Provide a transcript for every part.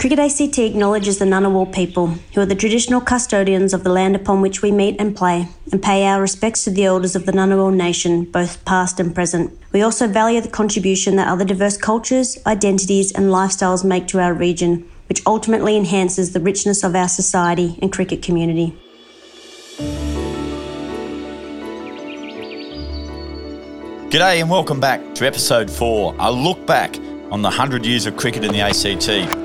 Cricket ACT acknowledges the Ngunnawal people, who are the traditional custodians of the land upon which we meet and play, and pay our respects to the elders of the Ngunnawal nation, both past and present. We also value the contribution that other diverse cultures, identities, and lifestyles make to our region, which ultimately enhances the richness of our society and cricket community. G'day and welcome back to episode 4, a look back on the 100 years of cricket in the ACT.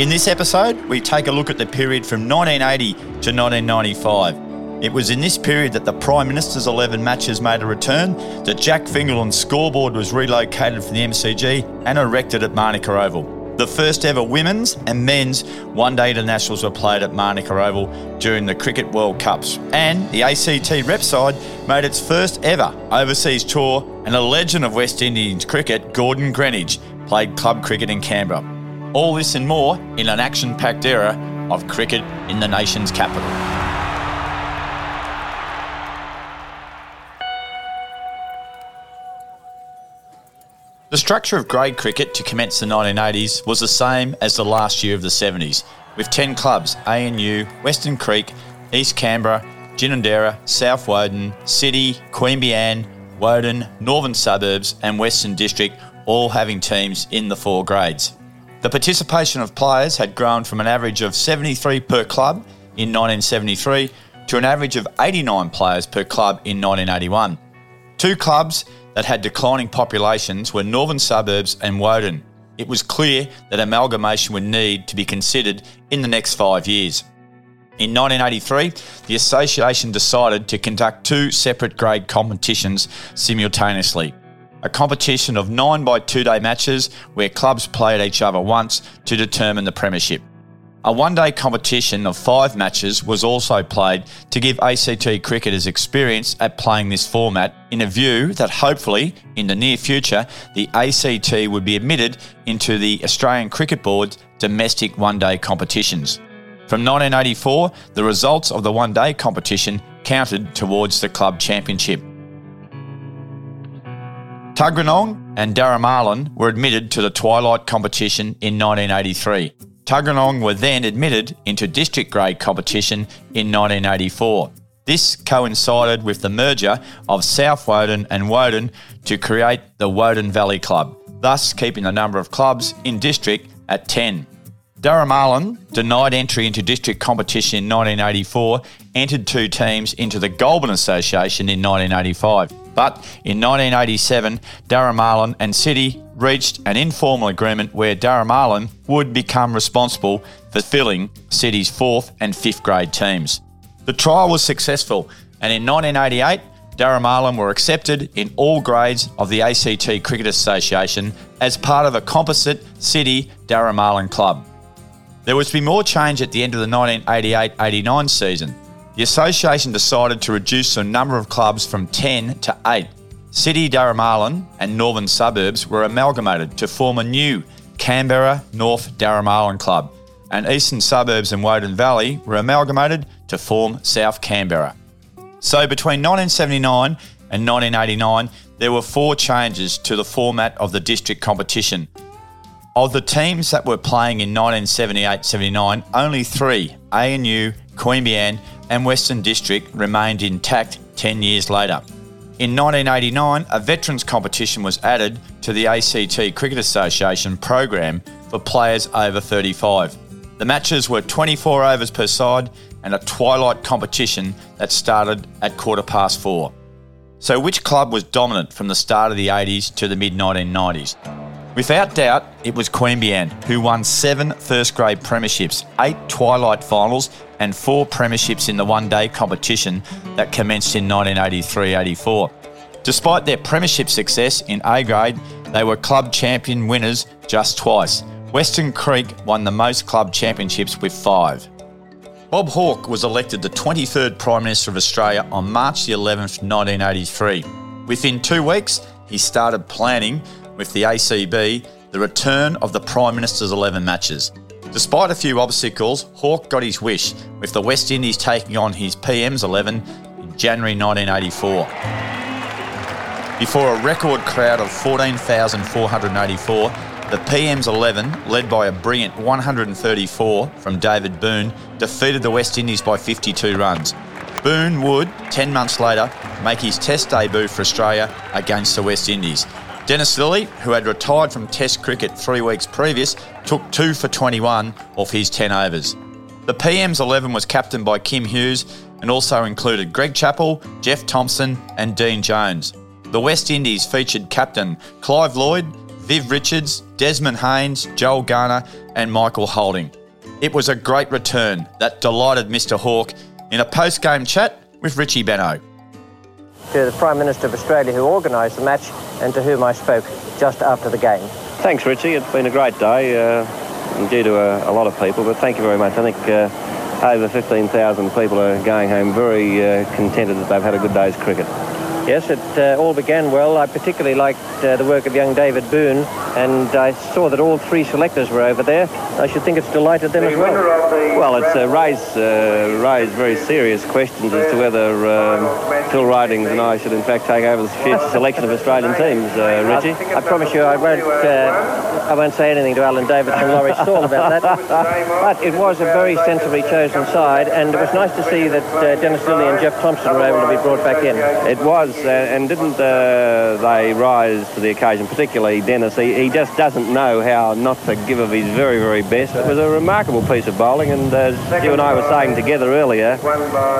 In this episode, we take a look at the period from 1980 to 1995. It was in this period that the Prime Minister's 11 matches made a return, that Jack Fingleton's scoreboard was relocated from the MCG and erected at Manuka Oval. The first ever women's and men's one day internationals were played at Manuka Oval during the Cricket World Cups. And the ACT rep side made its first ever overseas tour, and a legend of West Indies cricket, Gordon Greenidge, played club cricket in Canberra. All this and more in an action packed era of cricket in the nation's capital. The structure of grade cricket to commence the 1980s was the same as the last year of the 70s, with 10 clubs ANU, Weston Creek, East Canberra, Ginninderra, South Woden, City, Queanbeyan, Woden, Northern Suburbs, and Western District all having teams in the four grades. The participation of players had grown from an average of 73 per club in 1973 to an average of 89 players per club in 1981. Two clubs that had declining populations were Northern Suburbs and Woden. It was clear that amalgamation would need to be considered in the next five years. In 1983, the association decided to conduct two separate grade competitions simultaneously a competition of nine by two day matches where clubs played each other once to determine the premiership. A one day competition of five matches was also played to give ACT cricketers experience at playing this format in a view that hopefully, in the near future, the ACT would be admitted into the Australian Cricket Board's domestic one day competitions. From 1984, the results of the one day competition counted towards the club championship. Tuggeranong and Darramarlin were admitted to the Twilight competition in 1983. Tuggeranong were then admitted into district grade competition in 1984. This coincided with the merger of South Woden and Woden to create the Woden Valley Club, thus keeping the number of clubs in district at 10. Darramarlin denied entry into district competition in 1984, entered two teams into the Goulburn Association in 1985. But in 1987, Darramarlin and City reached an informal agreement where Darramarlin would become responsible for filling City's fourth and fifth grade teams. The trial was successful, and in 1988, Darramarlin were accepted in all grades of the ACT Cricket Association as part of a composite City Darramarlin club. There was to be more change at the end of the 1988 89 season. The association decided to reduce the number of clubs from 10 to 8. City Darramarlin and Northern Suburbs were amalgamated to form a new Canberra North Darramarlin Club, and Eastern Suburbs and Woden Valley were amalgamated to form South Canberra. So between 1979 and 1989, there were four changes to the format of the district competition. Of the teams that were playing in 1978 79, only three, ANU, Queanbeyan, and Western District remained intact 10 years later. In 1989, a veterans competition was added to the ACT Cricket Association program for players over 35. The matches were 24 overs per side and a twilight competition that started at quarter past four. So, which club was dominant from the start of the 80s to the mid 1990s? Without doubt, it was Queanbeyan, who won seven first grade premierships, eight twilight finals, and four premierships in the one day competition that commenced in 1983 84. Despite their premiership success in A grade, they were club champion winners just twice. Weston Creek won the most club championships with five. Bob Hawke was elected the 23rd Prime Minister of Australia on March the 11th, 1983. Within two weeks, he started planning with the ACB the return of the Prime Minister's 11 matches. Despite a few obstacles, Hawke got his wish, with the West Indies taking on his PM's 11 in January 1984. Before a record crowd of 14,484, the PM's 11, led by a brilliant 134 from David Boon, defeated the West Indies by 52 runs. Boon would, 10 months later, make his Test debut for Australia against the West Indies. Dennis Lillee, who had retired from Test cricket three weeks previous, took 2 for 21 off his 10 overs. The PM's 11 was captained by Kim Hughes and also included Greg Chappell, Jeff Thomson, and Dean Jones. The West Indies featured captain Clive Lloyd, Viv Richards, Desmond Haynes, Joel Garner, and Michael Holding. It was a great return that delighted Mr. Hawke in a post game chat with Richie Benaud. To the Prime Minister of Australia who organised the match and to whom I spoke just after the game. Thanks, Richie. It's been a great day, uh, due to a, a, lot of people, but thank you very much. I think uh, over 15,000 people are going home very uh, contented that they've had a good day's cricket. Yes, it uh, all began well. I particularly liked uh, the work of young David Boon, and I saw that all three selectors were over there. I should think it's delighted them as well. Well, it's uh, raised, uh, raised very serious questions as to whether um, Phil Ridings and I should in fact take over the future selection of Australian teams, uh, Richie. I promise you I won't, uh, I won't say anything to Alan Davis and Laurie Sawle about that. but it was a very sensibly chosen side, and it was nice to see that Dennis Lillee and Jeff Thomson were able to be brought back in. It was uh, and didn't uh, they rise to the occasion, particularly Dennis? He, he, just doesn't know how not to give of his very, very best. It was a remarkable piece of bowling, and as you and I were saying together earlier,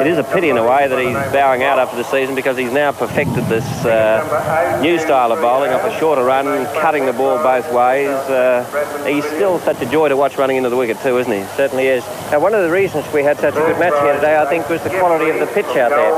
it is a pity in a way that he's bowing out after the season because he's now perfected this uh, new style of bowling off a shorter run, cutting the ball both ways. Uh, he's still such a joy to watch running into the wicket too, isn't he? Certainly is. Now, one of the reasons we had such a good match here today, I think, was the quality of the pitch out there.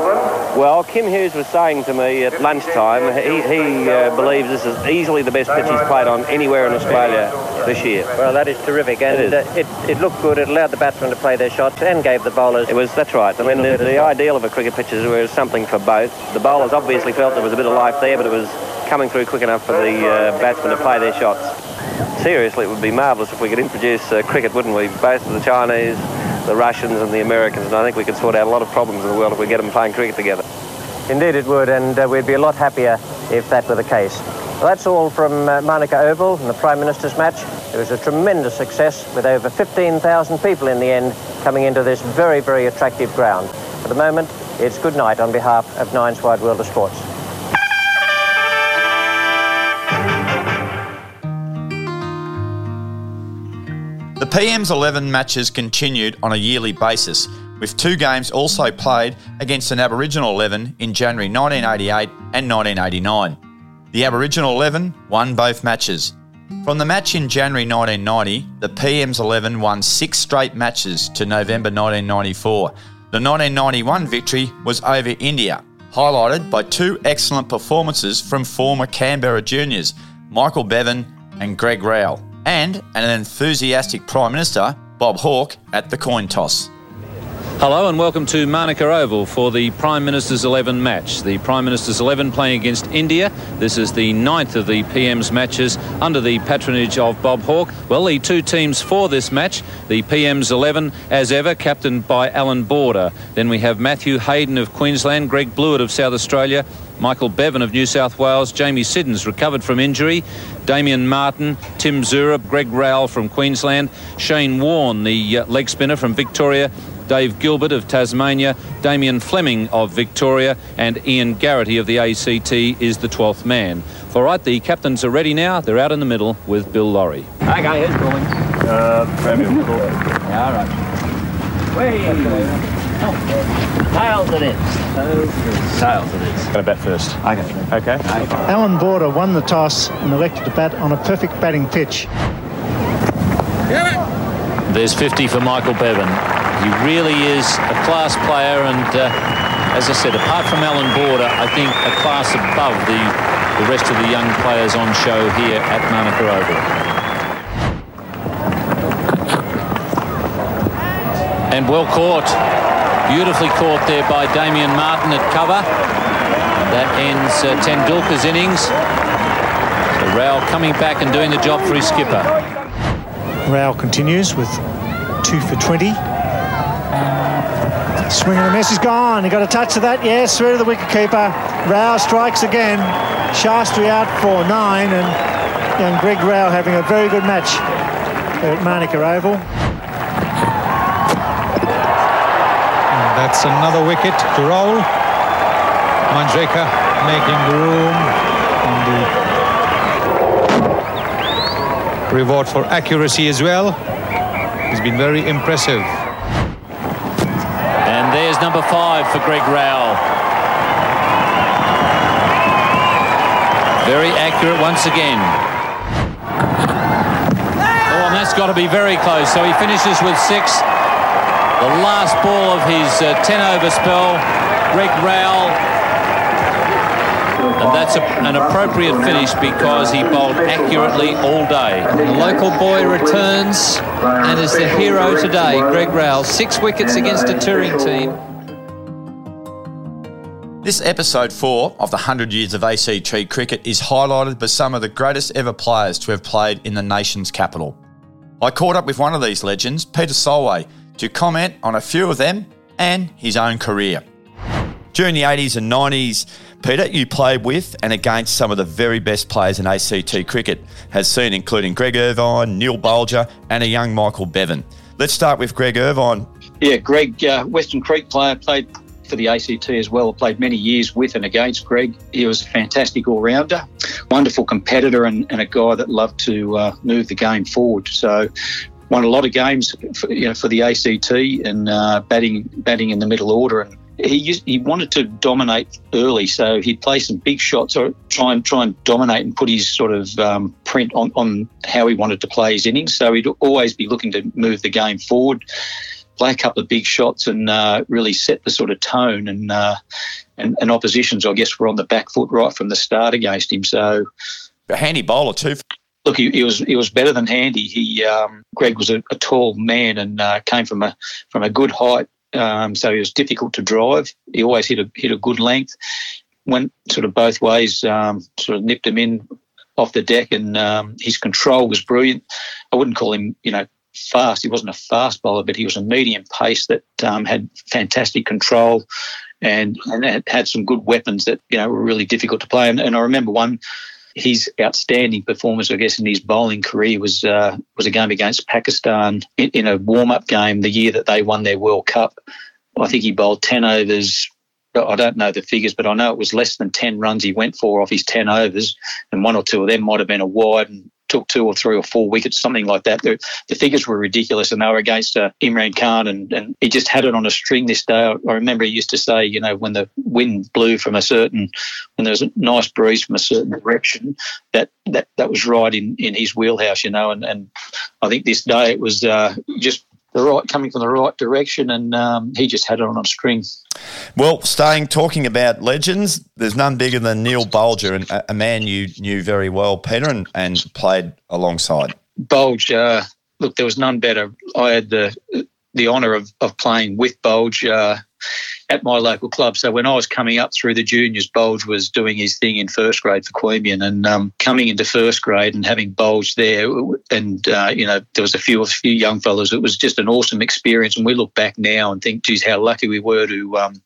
Well, Kim Hughes was saying to me at lunchtime. He, he uh, believes this is easily the best pitch he's played on anywhere in Australia this year. Well, that is terrific, and it, uh, it, it, looked good. It allowed the batsmen to play their shots and gave the bowlers. It was that's right. I mean, the, the ideal of a cricket pitch is was something for both. The bowlers obviously felt there was a bit of life there, but it was coming through quick enough for the uh, batsmen to play their shots. Seriously, it would be marvellous if we could introduce uh, cricket, wouldn't we? Both the Chinese, the Russians, and the Americans, and I think we could sort out a lot of problems in the world if we get them playing cricket together. Indeed it would, and uh, we'd be a lot happier if that were the case. Well, that's all from uh, Manuka Oval and the Prime Minister's match. It was a tremendous success with over 15,000 people in the end coming into this very, very attractive ground. For the moment, it's good night on behalf of Nine's Wide World of Sports. PM's 11 matches continued on a yearly basis, with two games also played against an Aboriginal 11 in January 1988 and 1989. The Aboriginal 11 won both matches. From the match in January 1990, the PM's 11 won six straight matches to November 1994. The 1991 victory was over India, highlighted by two excellent performances from former Canberra juniors, Michael Bevan and Greg Rowell and an enthusiastic Prime Minister, Bob Hawke, at the coin toss. Hello and welcome to Manuka Oval for the Prime Minister's 11 match. The Prime Minister's 11 playing against India. This is the ninth of the PM's matches under the patronage of Bob Hawke. Well, the two teams for this match, the PM's 11 as ever, captained by Allan Border. Then we have Matthew Hayden of Queensland, Greg Blewett of South Australia, Michael Bevan of New South Wales, Jamie Siddons recovered from injury, Damien Martyn, Tim Zoehrer, Greg Rowell from Queensland, Shane Warne, the uh, leg spinner from Victoria, Dave Gilbert of Tasmania, Damien Fleming of Victoria, and Ian Garrity of the ACT is the 12th man. All right, the captains are ready now. They're out in the middle with Bill Lawry. Okay, who's calling? Uh, Premier. Yeah, all right. Wait. Tails it is. Tails it is. Going to bat first. Okay. Okay. Allan Border won the toss and elected to bat on a perfect batting pitch. There's 50 for Michael Bevan. He really is a class player and, uh, as I said, apart from Allan Border, I think a class above the, the rest of the young players on show here at Manuka Oval. And well caught. Beautifully caught there by Damien Martyn at cover. That ends uh, Tendulkar's innings. So Rowell coming back and doing the job for his skipper. Rowell continues with two for 20. Swing and a miss is gone. He got a touch of that. Yes, through to the wicketkeeper. Rowell strikes again. Shastri out for nine and Young Greg Rowell having a very good match at Manuka Oval. That's another wicket to roll. Manjrekar making room on the reward for accuracy as well. He's been very impressive. Number five for Greg Rowell. Very accurate once again. Oh, and that's got to be very close. So he finishes with six. The last ball of his uh, 10 over spell, Greg Rowell. And that's a, an appropriate finish because he bowled accurately all day. The local boy returns and is the hero today, Greg Rowell. Six wickets against a touring team. This episode four of the 100 Years of ACT cricket is highlighted by some of the greatest ever players to have played in the nation's capital. I caught up with one of these legends, Peter Solway, to comment on a few of them and his own career. During the 80s and 90s, Peter, you played with and against some of the very best players in ACT cricket, has seen including Greg Irvine, Neil Bulger, and a young Michael Bevan. Let's start with Greg Irvine. Yeah, Greg, uh, Weston Creek player, played for the ACT as well. Played many years with and against Greg. He was a fantastic all rounder, wonderful competitor, and, and, a guy that loved to uh, move the game forward. So. Won a lot of games, for, you know, for the ACT and uh, batting batting in the middle order, and he used, he wanted to dominate early, so he'd play some big shots or try and try and dominate and put his sort of um, print on, on how he wanted to play his innings. So he'd always be looking to move the game forward play a couple of big shots and uh, really set the sort of tone. And, uh, and and oppositions, I guess, were on the back foot right from the start against him. So a handy bowler too. Look, he, he was he was better than handy. He um, Greg was a, a, tall man and uh, came from a from a good height, um, so he was difficult to drive. He always hit a hit a good length. Went sort of both ways, um, sort of nipped him in off the deck, and um, his control was brilliant. I wouldn't call him, you know, fast. He wasn't a fast bowler, but he was a medium pace that um, had fantastic control and, and had some good weapons that you know were really difficult to play. And, and I remember one his outstanding performance, I guess, in his bowling career was uh, was a game against Pakistan in, in a warm up game the year that they won their World Cup. I think he bowled ten overs. I don't know the figures, but I know it was less than ten runs he went for off his ten overs, and one or two of them might have been a wide, and took two or three or four wickets, something like that. The, the figures were ridiculous, and they were against uh, Imran Khan, and, and he just had it on a string this day. I, I remember he used to say, you know, when the wind blew from a certain, when there was a nice breeze from a certain direction, that that that was right in in his wheelhouse, you know. And and I think this day it was uh, just the right coming from the right direction, and um, he just had it on a string. Well, staying talking about legends, there's none bigger than Neil Bulger, and a, a man you knew very well, Peter, and, and played alongside. Bulge, uh, look, there was none better. I had the the honour of, of playing with Bulge. Uh, at my local club. So when I was coming up through the juniors, Bulge was doing his thing in first grade for Queanbeyan, and um, coming into first grade and having Bulge there, and uh, you know there was a few a few young fellows. It was just an awesome experience, and we look back now and think, geez, how lucky we were to um,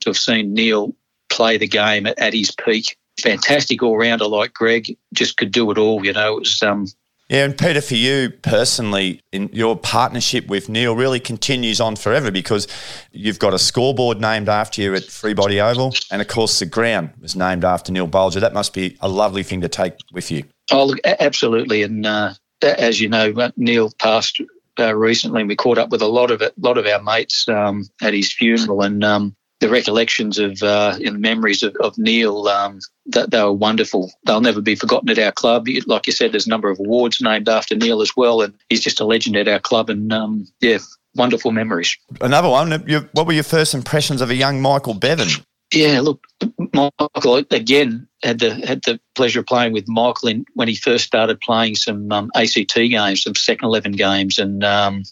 to have seen Neil play the game at, at his peak. Fantastic all rounder like Greg, just could do it all. You know, it was um, yeah, and Peter, for you personally, in your partnership with Neil really continues on forever because you've got a scoreboard named after you at Freebody Oval, and of course the ground was named after Neil Bulger. That must be a lovely thing to take with you. Oh, look, absolutely, and uh, as you know, uh, Neil passed uh, recently, and we caught up with a lot of it, a lot of our mates um, at his funeral, and um, the recollections of uh, and memories of, of Neil um, that they were wonderful. They'll never be forgotten at our club. Like you said, there's a number of awards named after Neil as well, and he's just a legend at our club. And um, yeah, wonderful memories. Another one. What were your first impressions of a young Michael Bevan? Yeah, look, Michael again had the had the pleasure of playing with Michael in, when he first started playing some um, ACT games, some second eleven games, and um,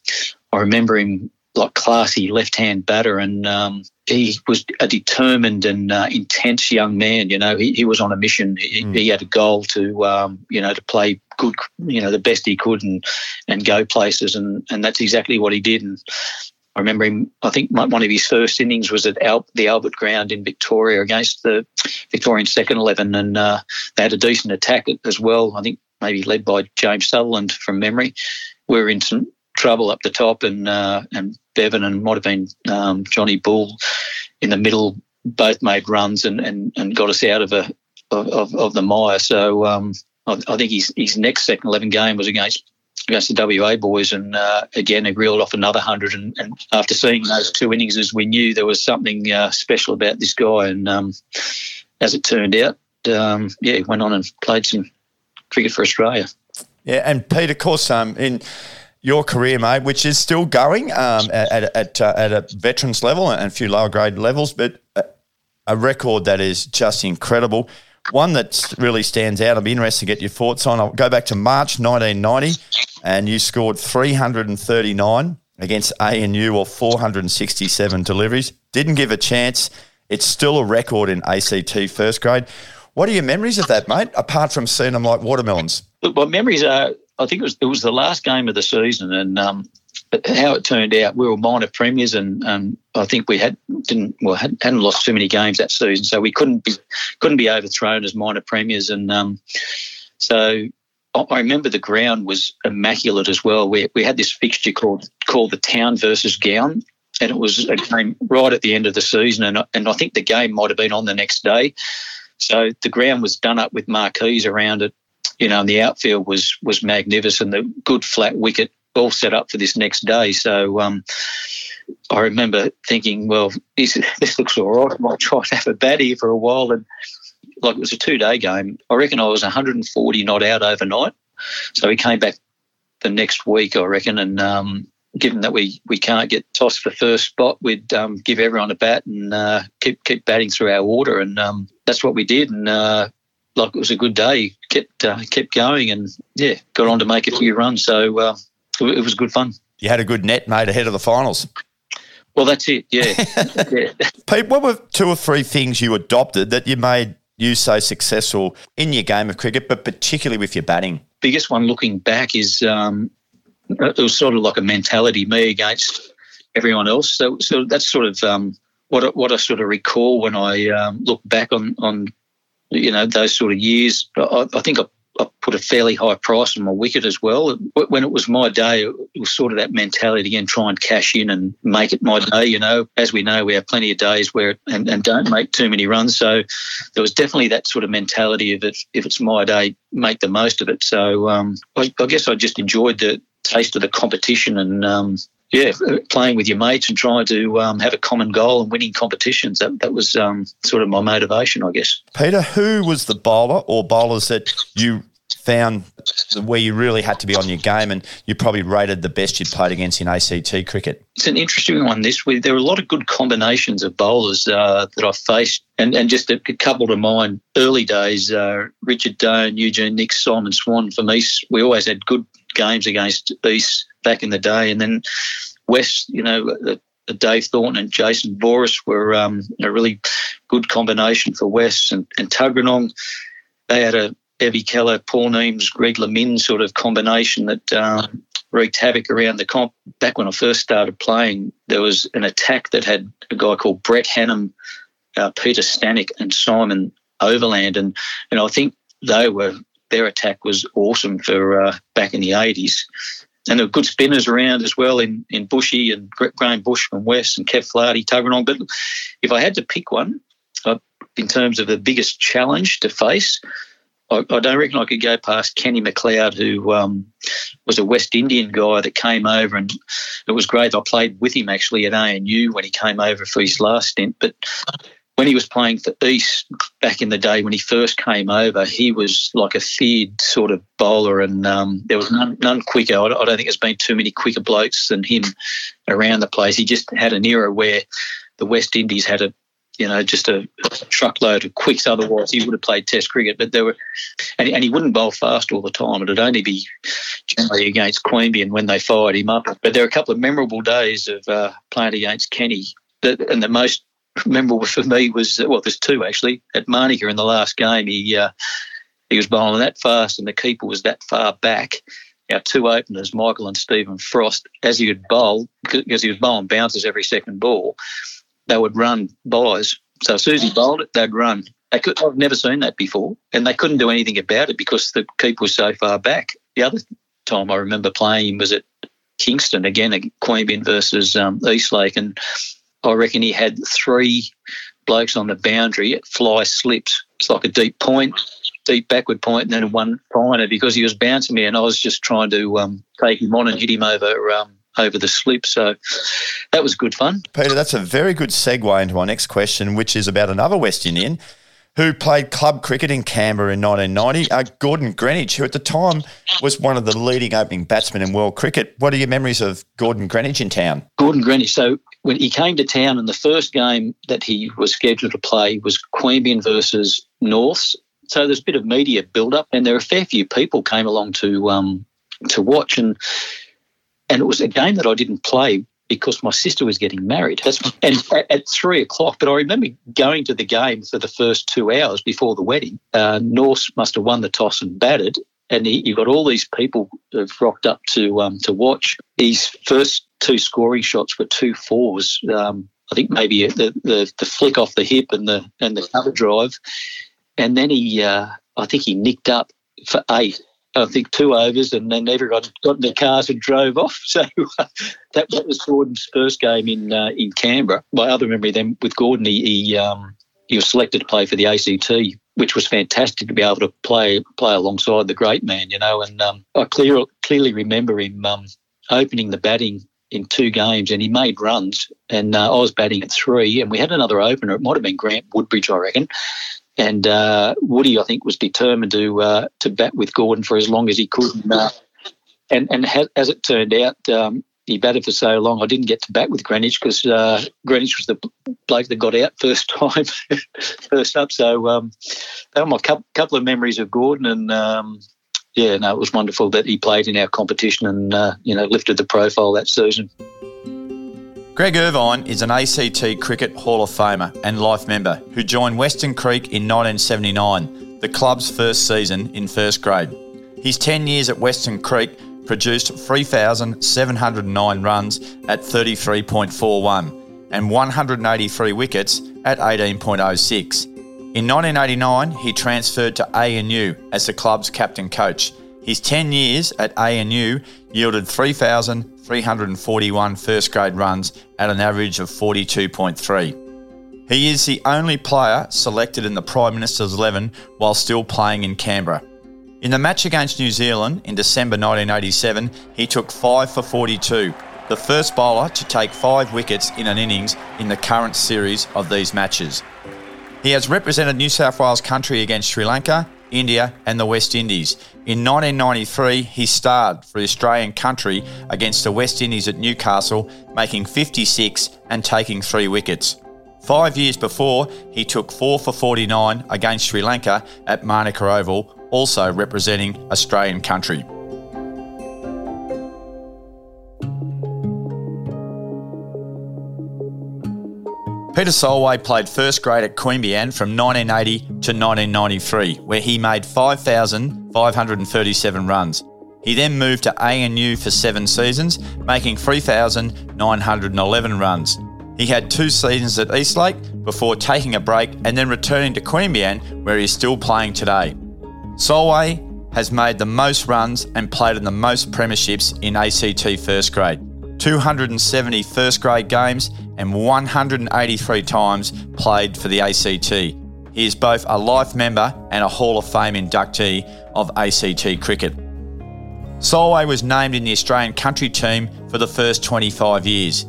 I remember him like classy left hand batter, and um, he was a determined and uh, intense young man. You know, he, he was on a mission. He, mm. he had a goal to um, you know to play good, you know, the best he could and and go places, and and that's exactly what he did. And I remember him. I think one of his first innings was at Al- the Albert Ground in Victoria against the Victorian second eleven, and uh, they had a decent attack as well. I think maybe led by James Sutherland from memory. We were in some trouble up the top, and uh, and Bevan and might have been um, Johnny Bull in the middle. Both made runs and, and, and got us out of a of, of the mire. So um, I, I, think his his next second eleven game was against against the WA boys, and uh, again he reeled off another hundred. And, and, after seeing those two innings, as we knew there was something uh, special about this guy. And um, as it turned out, um, yeah, he went on and played some cricket for Australia. Yeah, and Pete, of course, um, in your career, mate, which is still going um, at at, uh, at a veterans level and a few lower grade levels, but a record that is just incredible. One that really stands out. I'd be interested to get your thoughts on. I'll go back to March 1990, and you scored 339 against ANU or 467 deliveries. Didn't give a chance. It's still a record in ACT first grade. What are your memories of that, mate? Apart from seeing them like watermelons. Look, my memories are. I think it was it was the last game of the season, and um, how it turned out, we were minor premiers, and um, I think we had didn't well had, not lost too many games that season, so we couldn't be couldn't be overthrown as minor premiers, and um, so I remember the ground was immaculate as well. We we had this fixture called called the Town versus Gown, and it was a game right at the end of the season, and and I think the game might have been on the next day. So the ground was done up with marquees around it, you know, and the outfield was was magnificent. The good flat wicket all set up for this next day. So um, I remember thinking, well, this, this looks all right. I might try to have a bat here for a while. And like it was a two day game, I reckon I was 140 not out overnight. So we came back the next week, I reckon, and um, given that we, we can't get tossed for first spot, we'd um, give everyone a bat and uh, keep keep batting through our order, and um, that's what we did. And uh, like it was a good day, kept uh, kept going, and yeah, got on to make a few runs. So uh, it was good fun. You had a good net made ahead of the finals. Well, that's it. Yeah. yeah. Pete, what were two or three things you adopted that you made you so successful in your game of cricket, but particularly with your batting? Biggest one looking back is um, it was sort of like a mentality me against everyone else. So, so that's sort of um, what I, what I sort of recall when I um, look back on on you know those sort of years. I, I think I I put a fairly high price on my wicket as well. When it was my day, it was sort of that mentality again, try and cash in and make it my day. You know, as we know, we have plenty of days where and, and don't make too many runs. So there was definitely that sort of mentality of it. If it's my day, make the most of it. So um, I, I, guess I just enjoyed the taste of the competition and um, yeah, playing with your mates and trying to um, have a common goal and winning competitions. That, that was um, sort of my motivation, I guess. Peter, who was the bowler or bowlers that you found where you really had to be on your game and you probably rated the best you'd played against in ACT cricket? It's an interesting one. This there were a lot of good combinations of bowlers uh, that I faced, and, and just a, couple to mind. Early days, uh, Richard Doan, Eugene Nicks, Simon Swan. For me, we always had good games against East back in the day. And then West, you know, uh, uh, Dave Thornton and Jason Boris were um, a really good combination for West. And, and Tuggeranong, they had a Evie Keller, Paul Neems, Greg LeMin sort of combination that um, wreaked havoc around the comp. Back when I first started playing, there was an attack that had a guy called Brett Hannam, uh, Peter Stanek, and Simon Overland. And, and I think they were their attack was awesome for uh, back in the 80s. And there were good spinners around as well in, in Bushy and Graham Bush from West and Kev Flaherty, Tuggeranong. But if I had to pick one uh, in terms of the biggest challenge to face, I, I, don't reckon I could go past Kenny McLeod, who um, was a West Indian guy that came over, and it was great. I played with him actually at ANU when he came over for his last stint. But when he was playing for East back in the day when he first came over, he was like a feared sort of bowler, and um, there was none, none quicker. I, don't think there's been too many quicker blokes than him around the place. He just had an era where the West Indies had a you know, just a, truckload of quicks. Otherwise, he would have played Test cricket. But there were, and, and, he wouldn't bowl fast all the time. It'd only be generally against Queanbeyan when they fired him up. But there are a couple of memorable days of uh, playing against Kenny. That, and the most memorable for me was well, there's two actually. At Manuka in the last game, he uh, he was bowling that fast, and the keeper was that far back. Our two openers, Michael and Stephen Frost, as he would bowl, because he was bowling bounces every second ball, they would run byes. So as soon as he bowled it, they'd run. They could, I've never seen that before, and they couldn't do anything about it because the keeper was so far back. The other time I remember playing was at Kingston again, at Queanbeyan versus um, Eastlake, and I reckon he had three blokes on the boundary at fly slips. It's like a deep point, deep backward point, and then one finer because he was bouncing me, and I was just trying to um, take him on and hit him over um, over the slip. So that was good fun. Peter, that's a very good segue into our next question, which is about another West Indian who played club cricket in Canberra in 1990, uh, Gordon Greenidge, who at the time was one of the leading opening batsmen in world cricket. What are your memories of Gordon Greenidge in town? Gordon Greenidge. So when he came to town, and the first game that he was scheduled to play was Queanbeyan versus Norths. So there's a bit of media build up, and there are a fair few people came along to um, to watch, and and it was a game that I didn't play because my sister was getting married. That's, and at, at, three o'clock, but I remember going to the game for the first two hours before the wedding. Uh, Norths must have won the toss and batted, and he, you've got all these people have rocked up to um, to watch. His first two scoring shots were two fours. Um, I think maybe the, the, the flick off the hip and the and the cover drive, and then he uh, I think he nicked up for eight I think two overs, and then everyone got in their cars and drove off. So uh, that, that was Gordon's first game in uh, in Canberra. My other memory then with Gordon, he he, um, he, was selected to play for the ACT, which was fantastic to be able to play play alongside the great man, you know. And um, I clear, clearly remember him um, opening the batting in two games, and he made runs. And uh, I was batting at three, and we had another opener. It might have been Grant Woodbridge, I reckon. And uh, Woody, I think, was determined to uh, to bat with Gordon for as long as he could. And uh, and, ha- as it turned out, um, he batted for so long. I didn't get to bat with Greenidge because uh, Greenidge was the bloke that got out first time, first up. So um, that were my cu- couple of memories of Gordon, and um, yeah, no, it was wonderful that he played in our competition and uh, you know lifted the profile that season. Greg Irvine is an ACT Cricket Hall of Famer and life member who joined Weston Creek in 1979, the club's first season in first grade. His 10 years at Weston Creek produced 3,709 runs at 33.41 and 183 wickets at 18.06. In 1989, he transferred to ANU as the club's captain coach. His 10 years at ANU yielded 3,341 first grade runs at an average of 42.3. He is the only player selected in the Prime Minister's 11 while still playing in Canberra. In the match against New Zealand in December 1987, he took 5 for 42, the first bowler to take 5 wickets in an innings in the current series of these matches. He has represented New South Wales country against Sri Lanka, India, and the West Indies. In 1993, he starred for the Australian country against the West Indies at Newcastle, making 56 and taking three wickets. Five years before, he took 4 for 49 against Sri Lanka at Manuka Oval, also representing Australian country. Peter Solway played first grade at Queanbeyan from 1980 to 1993, where he made 5,537 runs. He then moved to ANU for seven seasons, making 3,911 runs. He had two seasons at Eastlake before taking a break and then returning to Queanbeyan, where he is still playing today. Solway has made the most runs and played in the most premierships in ACT first grade. 270 first grade games and 183 times played for the ACT. He is both a life member and a Hall of Fame inductee of ACT cricket. Solway was named in the Australian country team for the first 25 years.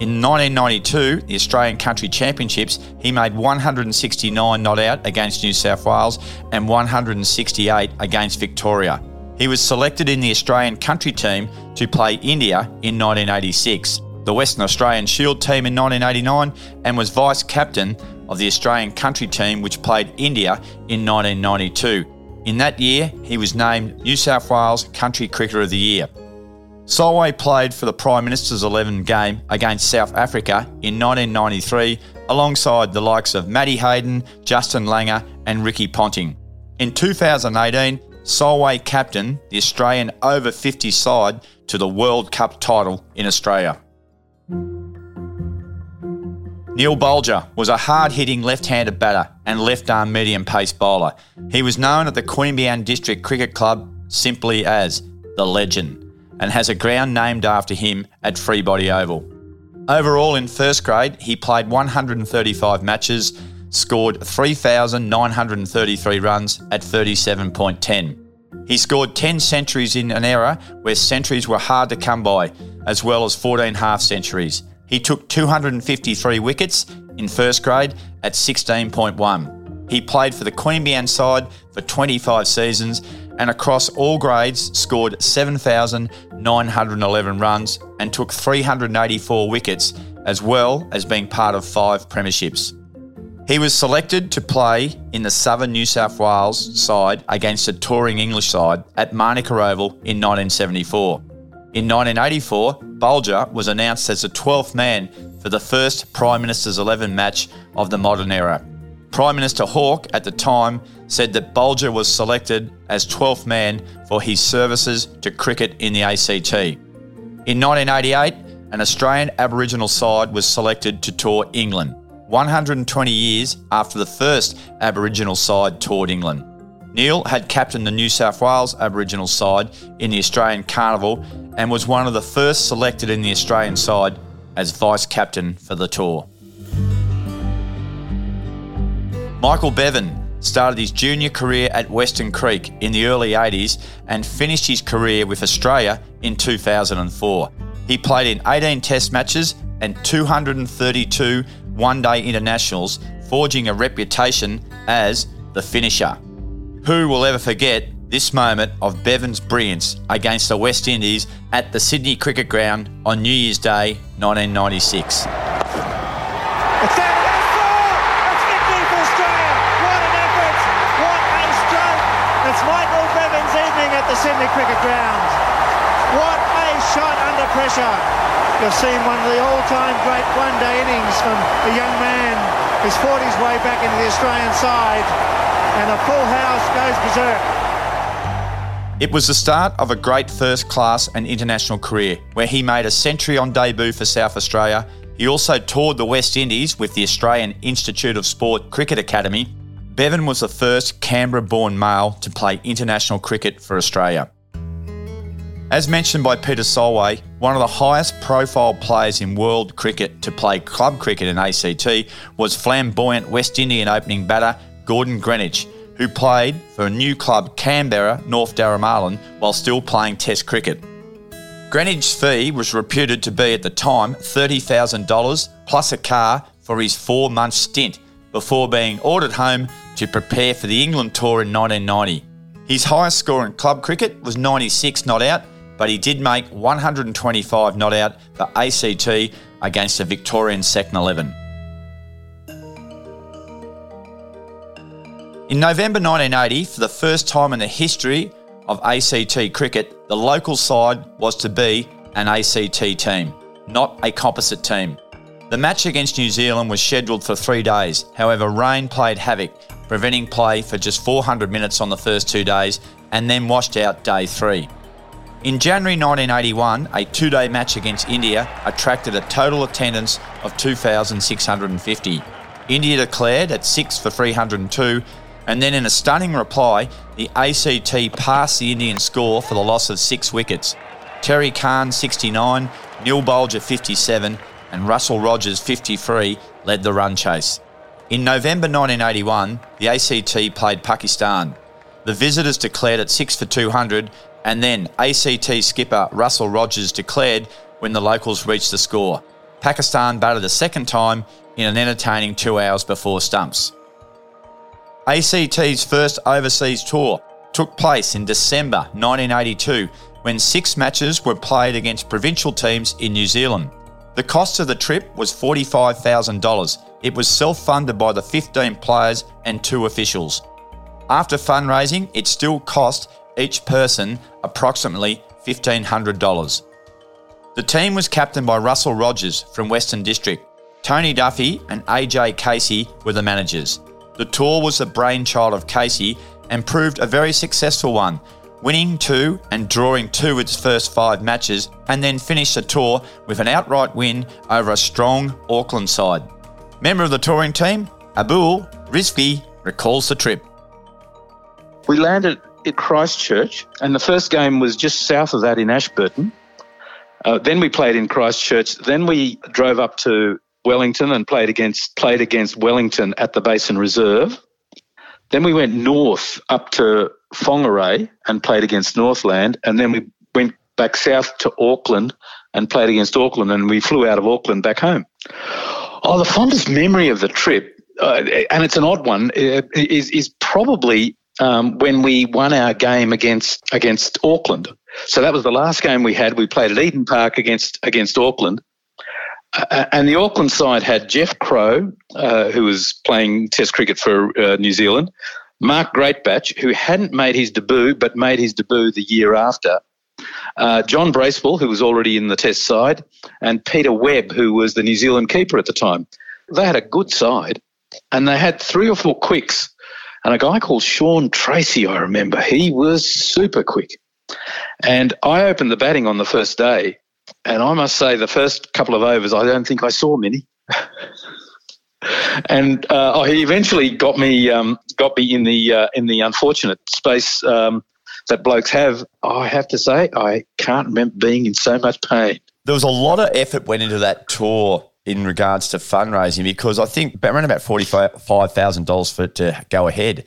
In 1992, the Australian Country Championships, he made 169 not out against New South Wales and 168 against Victoria. He was selected in the Australian country team to play India in 1986 the Western Australian Shield team in 1989 and was vice captain of the Australian country team which played India in 1992. In that year, he was named New South Wales Country Cricketer of the Year. Solway played for the Prime Minister's 11 game against South Africa in 1993 alongside the likes of Matty Hayden, Justin Langer, and Ricky Ponting. In 2018, Solway captained the Australian over 50 side to the World Cup title in Australia. Neil Bulger was a hard hitting left handed batter and left arm medium pace bowler. He was known at the Queanbeyan District Cricket Club simply as the Legend and has a ground named after him at Freebody Oval. Overall, in first grade, he played 135 matches, scored 3,933 runs at 37.10. He scored 10 centuries in an era where centuries were hard to come by, as well as 14 half centuries. He took 253 wickets in first grade at 16.1. He played for the Queanbeyan side for 25 seasons and across all grades scored 7,911 runs and took 384 wickets, as well as being part of five premierships. He was selected to play in the Southern New South Wales side against a touring English side at Manuka Oval in 1974. In 1984, Bulger was announced as the 12th man for the first Prime Minister's 11 match of the modern era. Prime Minister Hawke at the time said that Bulger was selected as 12th man for his services to cricket in the ACT. In 1988, an Australian Aboriginal side was selected to tour England, 120 years after the first Aboriginal side toured England. Neil had captained the New South Wales Aboriginal side in the Australian Carnival and was one of the first selected in the Australian side as vice captain for the tour. Michael Bevan started his junior career at Weston Creek in the early 80s and finished his career with Australia in 2004. He played in 18 Test matches and 232 one day internationals, forging a reputation as the finisher. Who will ever forget this moment of Bevan's brilliance against the West Indies at the Sydney Cricket Ground on New Year's Day 1996? It's that that goal. It's the people's triumph. What an effort. What a stroke. It's Michael Bevan's evening at the Sydney Cricket Ground. What a shot under pressure. You've seen one of the all-time great one-day innings from a young man who's fought his way back into the Australian side and a full house goes berserk. It was the start of a great first class and international career where he made a century on debut for South Australia. He also toured the West Indies with the Australian Institute of Sport Cricket Academy Bevan was the first Canberra born male to play international cricket for Australia. As mentioned by Peter Solway, one of the highest profile players in world cricket to play club cricket in ACT was flamboyant West Indian opening batter Gordon Greenidge, who played for a new club Canberra North Darramarlin while still playing Test cricket. Greenidge's fee was reputed to be at the time $30,000 plus a car for his four month stint before being ordered home to prepare for the England tour in 1990. His highest score in club cricket was 96 not out, but he did make 125 not out for ACT against the Victorian second 11. In November 1980, for the first time in the history of ACT cricket, the local side was to be an ACT team, not a composite team. The match against New Zealand was scheduled for three days. However, rain played havoc, preventing play for just 400 minutes on the first two days and then washed out day three. In January 1981, a two day match against India attracted a total attendance of 2,650. India declared at 6 for 302, and then in a stunning reply, the ACT passed the Indian score for the loss of six wickets. Terry Khan 69, Neil Bulger 57, and Russell Rogers, 53, led the run chase. In November 1981, the ACT played Pakistan. The visitors declared at 6 for 200, and then ACT skipper Russell Rogers declared when the locals reached the score. Pakistan batted a second time in an entertaining two hours before stumps. ACT's first overseas tour took place in December 1982 when six matches were played against provincial teams in New Zealand. The cost of the trip was $45,000. It was self funded by the 15 players and two officials. After fundraising, it still cost each person approximately $1,500. The team was captained by Russell Rogers from Western District. Tony Duffy and AJ Casey were the managers. The tour was the brainchild of Casey and proved a very successful one, winning two and drawing two its first five matches, and then finished the tour with an outright win over a strong Auckland side. Member of the touring team, Abul Rizvi recalls the trip. We landed at Christchurch, and the first game was just south of that in Ashburton. Uh, then we played in Christchurch. Then we drove up to Wellington and played against played against Wellington at the Basin Reserve. Then we went north up to Whangarei and played against Northland, and then we went back south to Auckland and played against Auckland, and we flew out of Auckland back home. Oh, the fondest memory of the trip, uh, and it's an odd one, uh, is is probably um, when we won our game against against Auckland. So that was the last game we had. We played at Eden Park against against Auckland. Uh, and the Auckland side had Jeff Crowe, uh, who was playing Test cricket for uh, New Zealand, Mark Greatbatch, who hadn't made his debut but made his debut the year after, uh, John Bracewell, who was already in the Test side, and Peter Webb, who was the New Zealand keeper at the time. They had a good side, and they had three or four quicks, and a guy called Sean Tracy, I remember, he was super quick. And I opened the batting on the first day, and I must say, the first couple of overs, I don't think I saw many. and uh, oh, he eventually got me um, got me in the uh, in the unfortunate space um, that blokes have. I have to say, I can't remember being in so much pain. There was a lot of effort went into that tour in regards to fundraising because I think around about forty five thousand dollars for it to go ahead.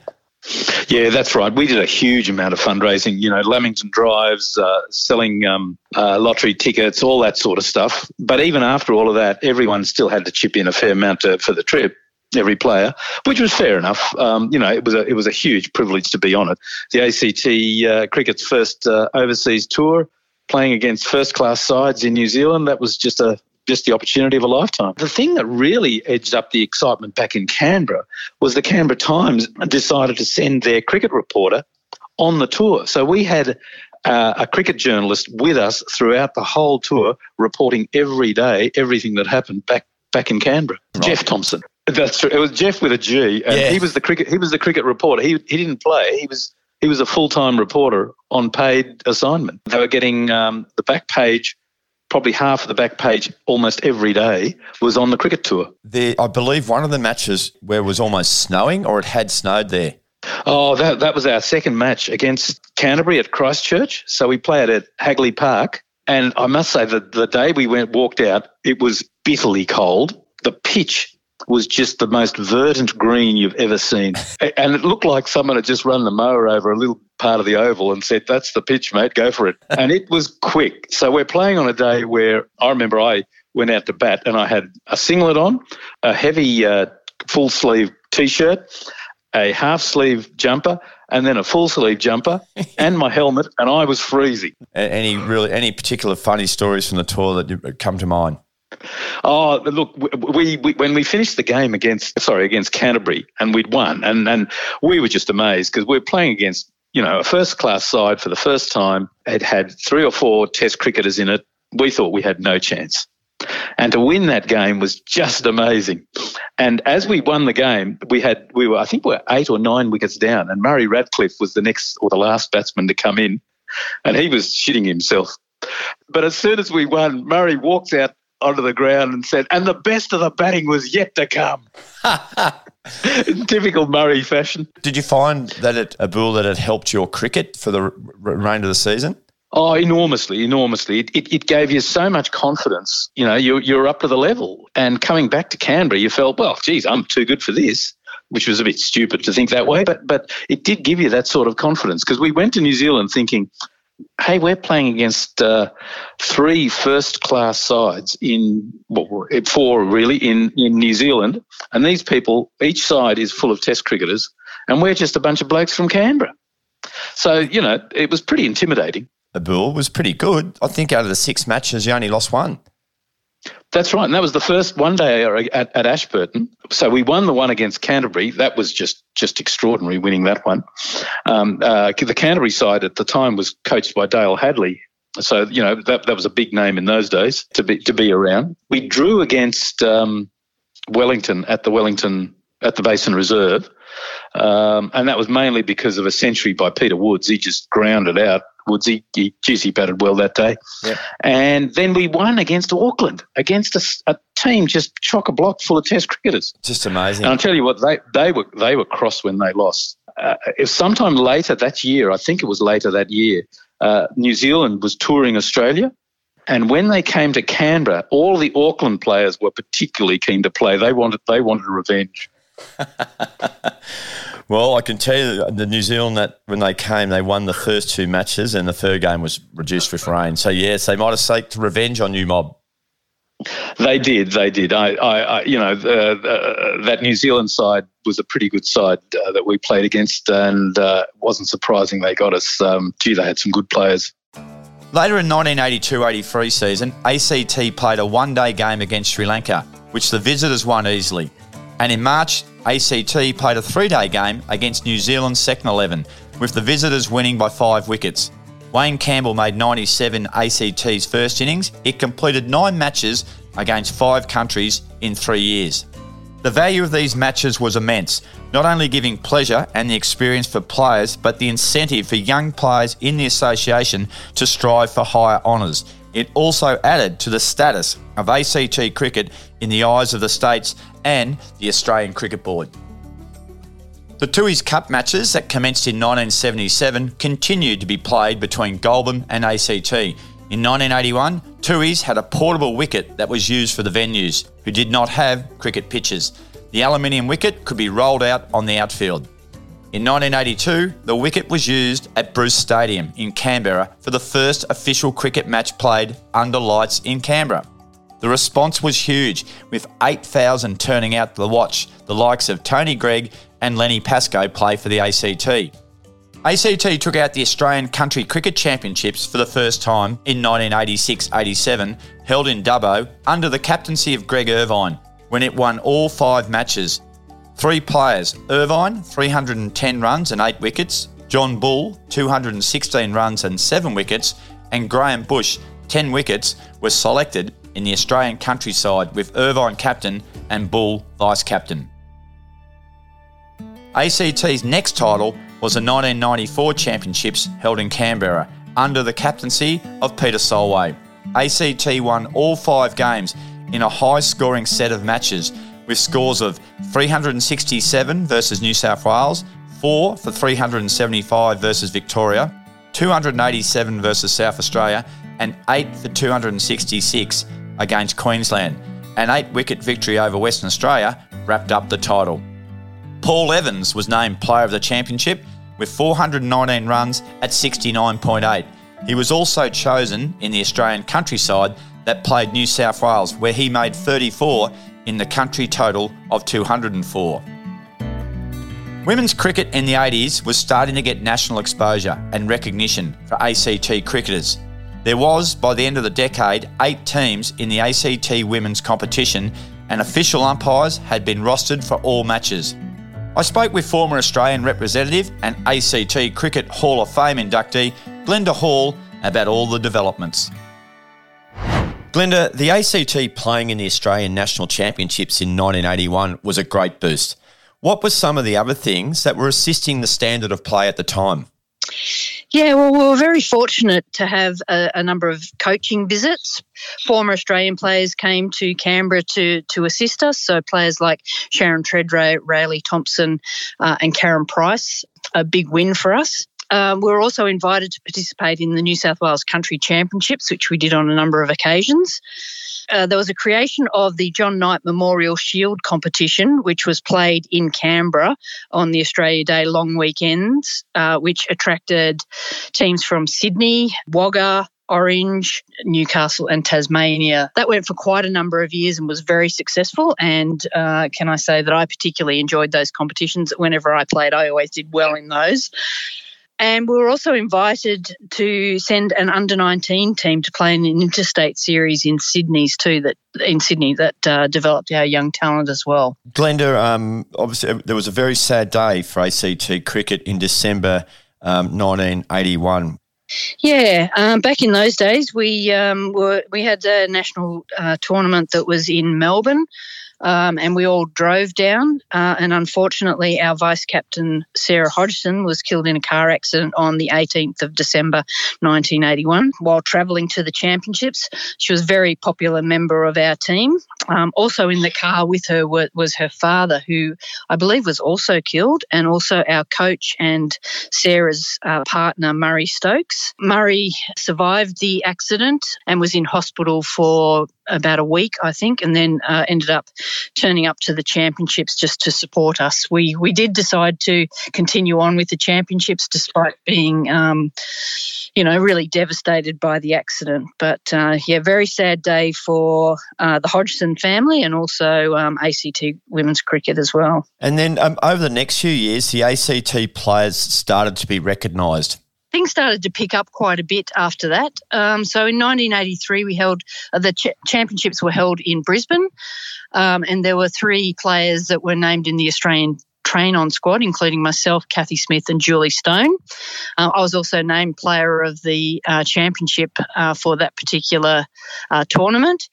Yeah, that's right. We did a huge amount of fundraising. You know, Lamington drives, uh, selling um, uh, lottery tickets, all that sort of stuff. But even after all of that, everyone still had to chip in a fair amount to, for the trip. Every player, which was fair enough. Um, you know, it was a it was a huge privilege to be on it. The ACT uh, cricket's first uh, overseas tour, playing against first class sides in New Zealand. That was just a just the opportunity of a lifetime. The thing that really edged up the excitement back in Canberra was the Canberra Times decided to send their cricket reporter on the tour. So we had uh, a cricket journalist with us throughout the whole tour, reporting every day everything that happened back back in Canberra. Right. Jeff Thompson. That's true. It was Jeff with a G, and yeah. he was the cricket. He was the cricket reporter. He he didn't play. He was he was a full time reporter on paid assignment. They were getting um, the back page probably half of the back page almost every day was on the cricket tour. There, I believe one of the matches where it was almost snowing or it had snowed there. Oh, that, that was our second match against Canterbury at Christchurch. So we played at Hagley Park. And I must say that the day we went walked out, it was bitterly cold. The pitch was just the most verdant green you've ever seen. and it looked like someone had just run the mower over a little part of the oval and said, That's the pitch, mate, go for it. and it was quick. So we're playing on a day where I remember I went out to bat and I had a singlet on, a heavy uh, full sleeve t shirt, a half sleeve jumper, and then a full sleeve jumper and my helmet, and I was freezing. Any really any particular funny stories from the tour that come to mind? Oh, look, we, we, when we finished the game against sorry against Canterbury and we'd won, and and we were just amazed because we were playing against you know a first class side for the first time. It had three or four Test cricketers in it. We thought we had no chance. And to win that game was just amazing. And as we won the game, we had we were I think we were eight or nine wickets down, and Murray Radcliffe was the next or the last batsman to come in, and he was shitting himself. But as soon as we won, Murray walks out onto the ground and said, and the best of the batting was yet to come. In typical Murray fashion. Did you find that it, Abul, that it helped your cricket for the remainder of the season? Oh, enormously, enormously. It, it, it, gave you so much confidence. You know, you're, you're up to the level. And coming back to Canberra, you felt, well, geez, I'm too good for this, which was a bit stupid to think that way. But, but it did give you that sort of confidence because we went to New Zealand thinking, hey, we're playing against uh, three first class sides in well, four really in, in New Zealand, and these people, each side is full of Test cricketers, and we're just a bunch of blokes from Canberra. So you know, it was pretty intimidating. Abul was pretty good. I think out of the six matches, you only lost one. That's right. And that was the first one day at, at, Ashburton. So we won the one against Canterbury. That was just just extraordinary winning that one. Um, uh, the Canterbury side at the time was coached by Dayle Hadlee. So, you know, that, that was a big name in those days to be, to be around. We drew against um, Wellington at the Wellington, at the Basin Reserve. Um, and that was mainly because of a century by Peter Woods. He just grounded out Woodsy. He, geez, he batted well that day. And then we won against Auckland, against a, a team just chock a block full of Test cricketers. Just amazing. And I'll tell you what, they they were they were cross when they lost. Uh, if sometime later that year, I think it was later that year, uh, New Zealand was touring Australia. And when they came to Canberra, all the Auckland players were particularly keen to play. They wanted they wanted revenge. well, I can tell you the New Zealand that when they came, they won the first two matches, and the third game was reduced with rain. So yes, they might have sought revenge on you, mob. They did. They did. I, I, I you know, uh, that New Zealand side was a pretty good side uh, that we played against, and uh, it wasn't surprising they got us. Um, gee, they had some good players. Later in 1982-83 season, ACT played a one-day game against Sri Lanka, which the visitors won easily. And in March, ACT played a three-day game against New Zealand's second 11, with the visitors winning by five wickets. Wayne Campbell made 97 ACT's first innings. It completed nine matches against five countries in three years. The value of these matches was immense, not only giving pleasure and the experience for players, but the incentive for young players in the association to strive for higher honours. It also added to the status of ACT cricket in the eyes of the states and the Australian Cricket Board. The Tooheys Cup matches that commenced in 1977 continued to be played between Goulburn and ACT. In 1981, Tooheys had a portable wicket that was used for the venues, who did not have cricket pitches. The aluminium wicket could be rolled out on the outfield. In 1982, the wicket was used at Bruce Stadium in Canberra for the first official cricket match played under lights in Canberra. The response was huge, with 8,000 turning out to watch the likes of Tony Greig and Lenny Pascoe play for the ACT. ACT took out the Australian Country Cricket Championships for the first time in 1986 87, held in Dubbo under the captaincy of Greg Irvine, when it won all five matches. Three players Irvine, 310 runs and 8 wickets, John Bull, 216 runs and 7 wickets, and Graham Bush, 10 wickets, were selected in the Australian countryside with Irvine captain and Bull vice captain. ACT's next title was the 1994 Championships held in Canberra under the captaincy of Peter Solway. ACT won all five games in a high scoring set of matches with scores of 367 versus New South Wales, 4 for 375 versus Victoria, 287 versus South Australia, and 8 for 266 against Queensland. An eight wicket victory over Western Australia wrapped up the title. Paul Evans was named Player of the Championship with 419 runs at 69.8. He was also chosen in the Australian countryside that played New South Wales, where he made 34 in the country total of 204. Women's cricket in the 80s was starting to get national exposure and recognition for ACT cricketers. There was, by the end of the decade, eight teams in the ACT women's competition, and official umpires had been rostered for all matches. I spoke with former Australian representative and ACT Cricket Hall of Fame inductee Glenda Hall about all the developments. Glenda, the ACT playing in the Australian National Championships in 1981 was a great boost. What were some of the other things that were assisting the standard of play at the time? Yeah, well, we were very fortunate to have a, a, number of coaching visits. Former Australian players came to Canberra to to assist us. So players like Sharon Tredrea, Raelee Thompson, uh, and Karen Price, a big win for us. Um, we were also invited to participate in the New South Wales Country Championships, which we did on a number of occasions. Uh, there was a creation of the John Knight Memorial Shield competition, which was played in Canberra on the Australia Day long weekends, uh, which attracted teams from Sydney, Wagga, Orange, Newcastle, and Tasmania. That went for quite a number of years and was very successful. And uh, can I say that I particularly enjoyed those competitions? Whenever I played, I always did well in those. And we were also invited to send an under 19 team to play in an interstate series in Sydney's too, that in Sydney that uh, developed our young talent as well. Glenda, um, obviously uh, there was a very sad day for ACT cricket in December um, 1981. Yeah, um, back in those days, we um, were we had a national uh, tournament that was in Melbourne um, and we all drove down. Uh, and unfortunately, our vice captain, Sarah Hodgson, was killed in a car accident on the 18th of December 1981 while travelling to the championships. She was a very popular member of our team. Um, also in the car with her was, was, her father, who I believe was also killed, and also our coach and Sarah's uh, partner, Murray Stokes. Murray survived the accident and was in hospital for about a week, I think, and then uh, ended up turning up to the championships just to support us. We we did decide to continue on with the championships despite being, um, you know, really devastated by the accident. But uh, yeah, very sad day for uh, the Hodgson family and also um, ACT women's cricket as well. And then um, over the next few years, the ACT players started to be recognised things started to pick up quite a bit after that. Um, so in 1983, we held uh, the ch- championships were held in Brisbane, um, and there were three players that were named in the Australian train on squad, including myself, Kathy Smith, and Julie Stone. Uh, I was also named player of the uh, championship uh, for that particular uh, tournament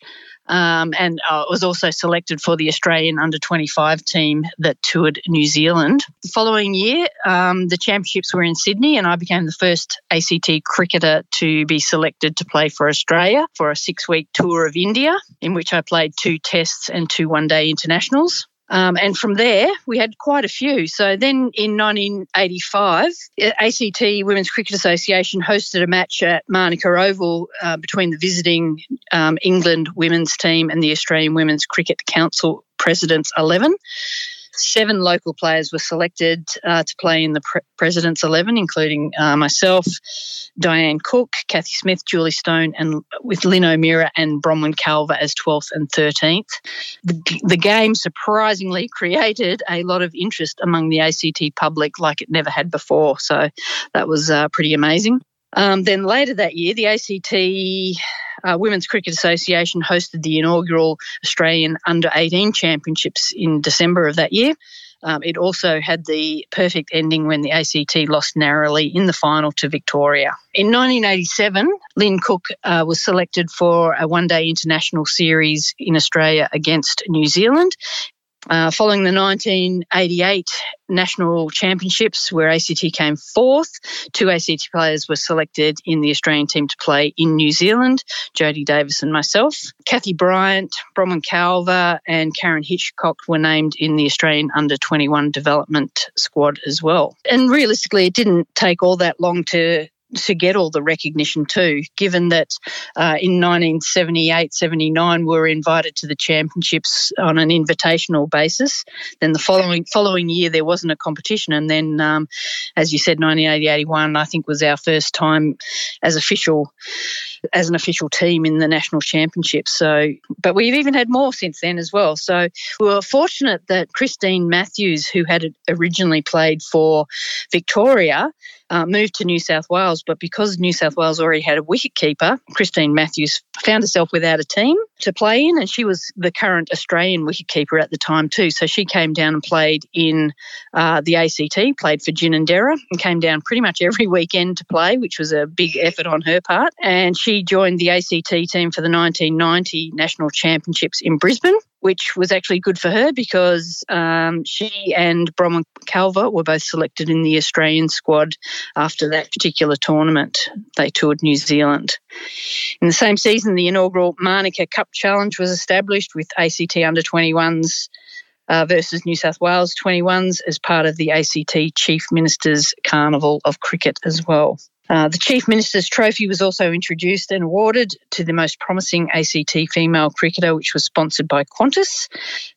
um, and uh, was also selected for the Australian under 25 team that toured New Zealand. The following year, um, the championships were in Sydney, and I became the first ACT cricketer to be selected to play for Australia for a six week tour of India, in which I played two tests and two one day internationals. Um, and from there, we had quite a few. So then in 1985, ACT Women's Cricket Association hosted a match at Manuka Oval uh, between the visiting um, England women's team and the Australian Women's Cricket Council President's 11 seven local players were selected uh, to play in the pre- President's 11, including uh, myself, Diane Cook, Kathy Smith, Julie Stone, and with Lynn O'Meara and Bronwyn Calver as 12th and 13th. The, the game surprisingly created a lot of interest among the ACT public like it never had before. So that was uh, pretty amazing. Um, then later that year, the ACT uh, Women's Cricket Association hosted the inaugural Australian Under 18 Championships in December of that year. Um, it also had the perfect ending when the ACT lost narrowly in the final to Victoria. In 1987, Lynn Cook uh, was selected for a one day international series in Australia against New Zealand. Uh, following the 1988 national championships, where ACT came fourth, two ACT players were selected in the Australian team to play in New Zealand Jodie Davis and myself. Kathy Bryant, Bronwyn Calver, and Karen Hitchcock were named in the Australian under 21 development squad as well. And realistically, it didn't take all that long to to get all the recognition too, given that uh, in 1978 79 we were invited to the championships on an invitational basis. Then the following following year there wasn't a competition, and then um, as you said, 1980 81 I think was our first time as official as an official team in the national championship. So, but we've even had more since then as well. So we were fortunate that Christine Matthews, who had originally played for Victoria, uh, moved to New South Wales, but because New South Wales already had a wicket keeper, Christine Matthews found herself without a team to play in, and she was the current Australian wicket keeper at the time too. So she came down and played in uh, the ACT, played for Ginninderra, and came down pretty much every weekend to play, which was a big effort on her part. And she joined the ACT team for the 1990 National Championships in Brisbane which was actually good for her because um, she and Bronwyn Calver were both selected in the Australian squad after that particular tournament. They toured New Zealand. In the same season, the inaugural Manuka Cup Challenge was established with ACT under 21s. Uh, versus New South Wales 21s as part of the ACT Chief Minister's Carnival of Cricket as well. Uh, the Chief Minister's Trophy was also introduced and awarded to the most promising ACT female cricketer, which was sponsored by Qantas.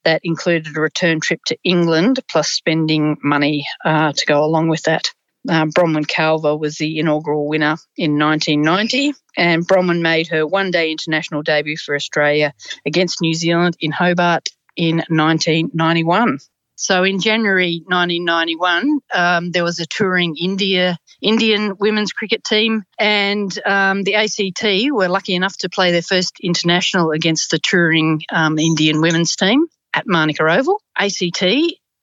That included a return trip to England plus spending money uh, to go along with that. Uh, Bronwyn Calver was the inaugural winner in 1990, and Bronwyn made her one day international debut for Australia against New Zealand in Hobart in 1991. So in January 1991, um, there was a touring India Indian women's cricket team, and um, the ACT were lucky enough to play their first international against the touring um, Indian women's team at Manuka Oval. ACT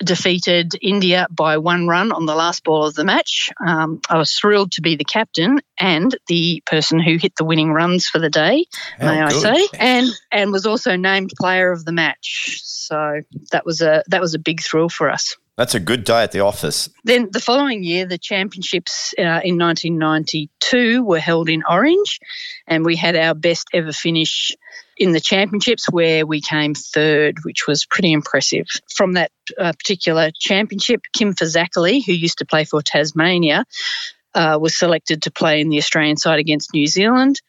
defeated India by one run on the last ball of the match. Um, I was thrilled to be the captain and the person who hit the winning runs for the day, How may good. I say, and and was also named player of the match. So that was a that was a big thrill for us. That's a good day at the office. Then the following year, the championships uh, in 1992 were held in Orange, and we had our best ever finish in the championships where we came third, which was pretty impressive. From that uh, particular championship, Kim Fazackerley, who used to play for Tasmania, uh, was selected to play in the Australian side against New Zealand.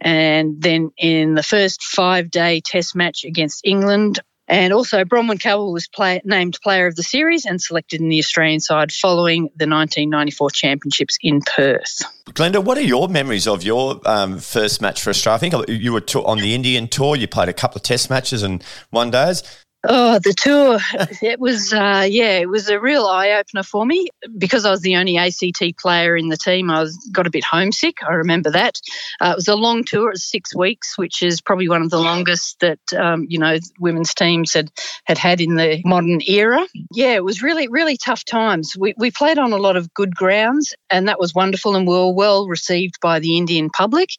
And then in the first five day test match against England, and also, Bronwyn Calver was play, named Player of the Series and selected in the Australian side following the 1994 Championships in Perth. Glenda, what are your memories of your um, first match for Australia? I think you were on the Indian tour. You played a couple of Test matches and one days. Oh, the tour. it was, uh, yeah, it was a real eye opener for me because I was the only ACT player in the team. I was got a bit homesick. I remember that. Uh, it was a long tour. It was six weeks, which is probably one of the longest that um, you know women's teams had had had in the modern era. Yeah, it was really really tough times. We we played on a lot of good grounds, and that was wonderful, and we were well received by the Indian public.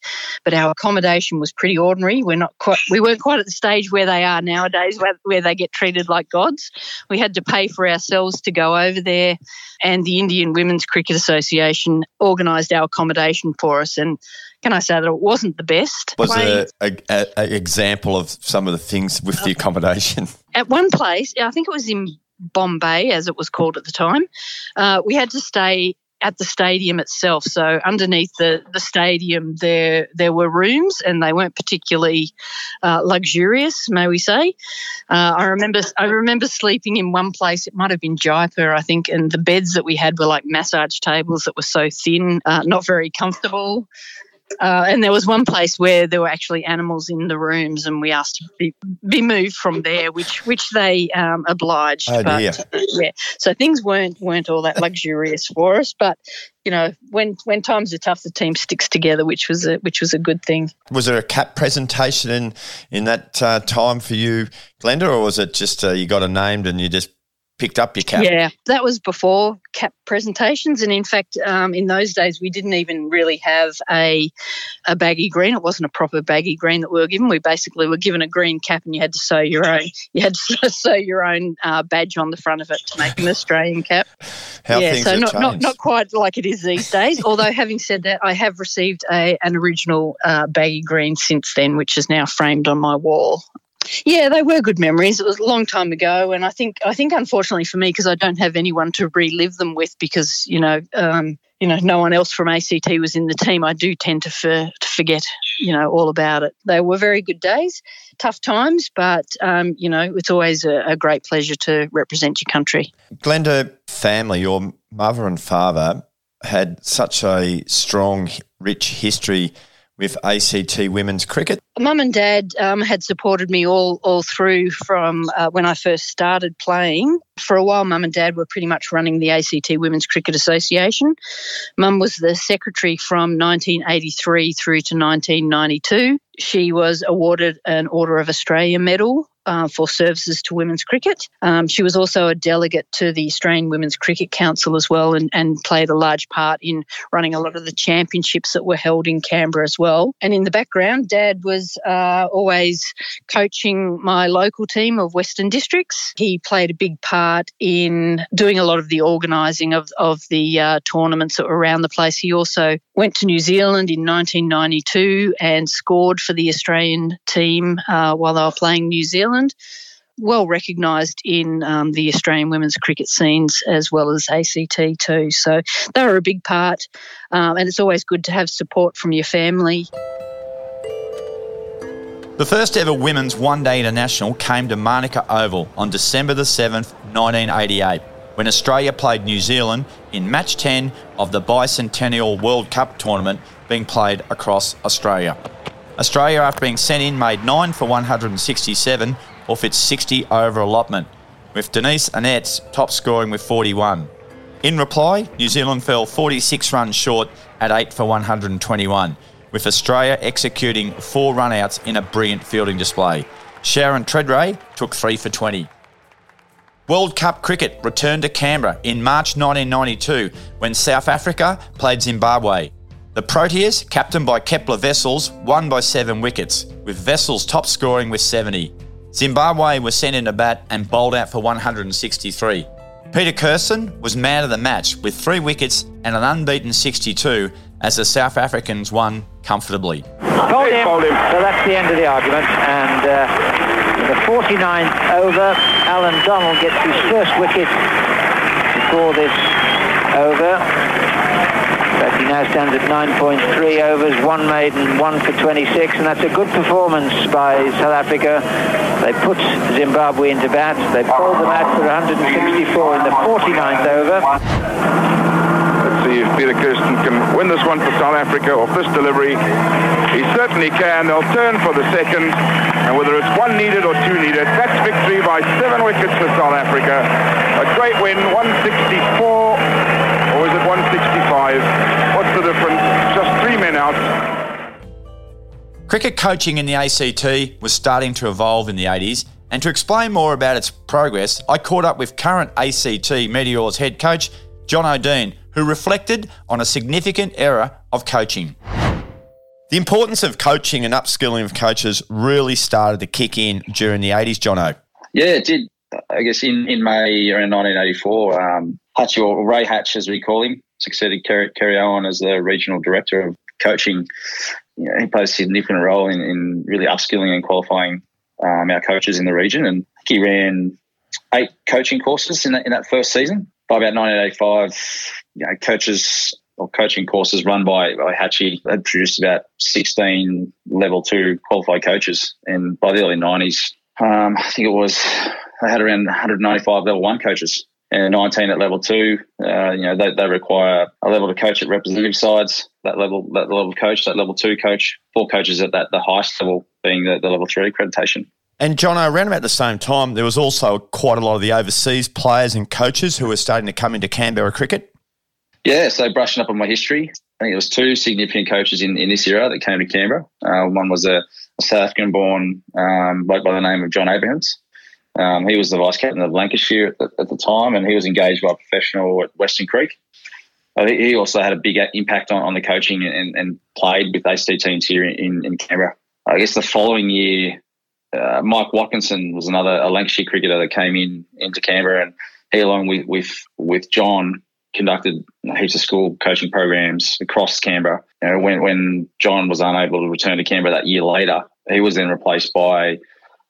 But our accommodation was pretty ordinary. We're not quite. We weren't quite at the stage where they are nowadays, where, where they get treated like gods. We had to pay for ourselves to go over there, and the Indian Women's Cricket Association organised our accommodation for us. And can I say that it wasn't the best? Was it an example of some of the things with the accommodation? At one place, I think it was in Bombay, as it was called at the time, uh, we had to stay at the stadium itself. So underneath the, the stadium, there there were rooms, and they weren't particularly uh, luxurious, may we say. Uh, I remember I remember sleeping in one place. It might have been Jaipur, I think, and the beds that we had were like massage tables that were so thin, uh, not very comfortable. Uh, and there was one place where there were actually animals in the rooms, and we asked to be, be moved from there, which which they um, obliged. Oh, but, yeah, so things weren't weren't all that luxurious for us. But you know, when when times are tough, the team sticks together, which was a which was a good thing. Was there a cap presentation in in that uh, time for you, Glenda, or was it just uh, you got a named and you just picked up your cap? Yeah, that was before cap presentations, and in fact, um, in those days, we didn't even really have a a baggy green. It wasn't a proper baggy green that we were given. We basically were given a green cap, and you had to sew your own. You had to sew your own uh, badge on the front of it to make an Australian cap. How yeah, things so not, not not quite like it is these days. Although having said that, I have received a an original uh, baggy green since then, which is now framed on my wall. Yeah, they were good memories. It was a long time ago, and I think I think unfortunately for me, because I don't have anyone to relive them with, because you know, um, you know, no one else from ACT was in the team. I do tend to, for, to forget, you know, all about it. They were very good days, tough times, but um, you know, it's always a, a great pleasure to represent your country. Glenda family, your mother and father had such a strong, rich history with ACT women's cricket. Mum and Dad um, had supported me all all through from uh, when I first started playing. For a while, Mum and Dad were pretty much running the ACT Women's Cricket Association. Mum was the secretary from 1983 through to 1992. She was awarded an Order of Australia medal uh, for services to women's cricket. Um, she was also a delegate to the Australian Women's Cricket Council as well and, and played a large part in running a lot of the championships that were held in Canberra as well. And in the background, Dad was uh, always coaching my local team of Western Districts. He played a big part in doing a lot of the organising of, of the uh, tournaments that were around the place. He also went to New Zealand in 1992 and scored for the Australian team uh, while they were playing New Zealand well recognised in um, the Australian women's cricket scenes as well as ACT too. So they are a big part, um, and it's always good to have support from your family. The first ever women's one day international came to Manuka Oval on December the 7th, 1988, when Australia played New Zealand in match 10 of the Bicentennial World Cup tournament being played across Australia. Australia, after being sent in, made 9 for 167 off its 60 over allotment, with Denise Annetts top scoring with 41. In reply, New Zealand fell 46 runs short at 8 for 121, with Australia executing four runouts in a brilliant fielding display. Sharon Tredrea took 3 for 20. World Cup cricket returned to Canberra in March 1992 when South Africa played Zimbabwe. The Proteas, captained by Kepler Wessels, won by seven wickets, with Wessels top scoring with 70. Zimbabwe was sent into bat and bowled out for 163. Peter Kirsten was man of the match with three wickets and an unbeaten 62 as the South Africans won comfortably. Told him, so that's the end of the argument. And uh, the 49th over, Allan Donald gets his first wicket before this over. Now stands at 9.3 overs, one maiden, one for 26, and that's a good performance by South Africa. They put Zimbabwe into bat. They pulled them out for 164 in the 49th over. Let's see if Peter Kirsten can win this one for South Africa off this delivery. He certainly can. They'll turn for the second. And whether it's one needed or two needed, that's victory by seven wickets for South Africa. A great win, 164 Cricket coaching in the ACT was starting to evolve in the 80s, and to explain more about its progress, I caught up with current ACT Meteors head coach Jono Dean, who reflected on a significant era of coaching. The importance of coaching and upskilling of coaches really started to kick in during the 80s, John O. Yeah, it did. I guess in, in May around 1984, um, Hatch, or Ray Hatch, as we call him, succeeded Kerry, Kerry Owen as the regional director of coaching. You know, he played a significant role in, in really upskilling and qualifying um, our coaches in the region. And he ran eight coaching courses in that, in that first season. By about 1985, you know, coaches or coaching courses run by, by Hatchie had produced about 16 level two qualified coaches. And by the early 90s, um, I think it was, they had around 195 level one coaches and 19 at level two. Uh, you know, they, they require a level to coach at representative sides, that level, that level of coach, that level two coach, four coaches at that, the highest level being the, the level three accreditation. And John, around about the same time, there was also quite a lot of the overseas players and coaches who were starting to come into Canberra cricket. Yeah, so brushing up on my history, I think there was two significant coaches in, in this era that came to Canberra. Uh, one was a, a South African-born um, bloke by the name of John Abrahams. Um, he was the vice captain of Lancashire at the, at the, time, and he was engaged by a professional at Weston Creek. he also had a big impact on, on the coaching and, and, played with ACT teams here in, in, Canberra. I guess the following year, uh, Mike Watkinson was another a Lancashire cricketer that came in into Canberra, and he, along with with with John, conducted heaps of school coaching programs across Canberra. You know, when when John was unable to return to Canberra that year later, he was then replaced by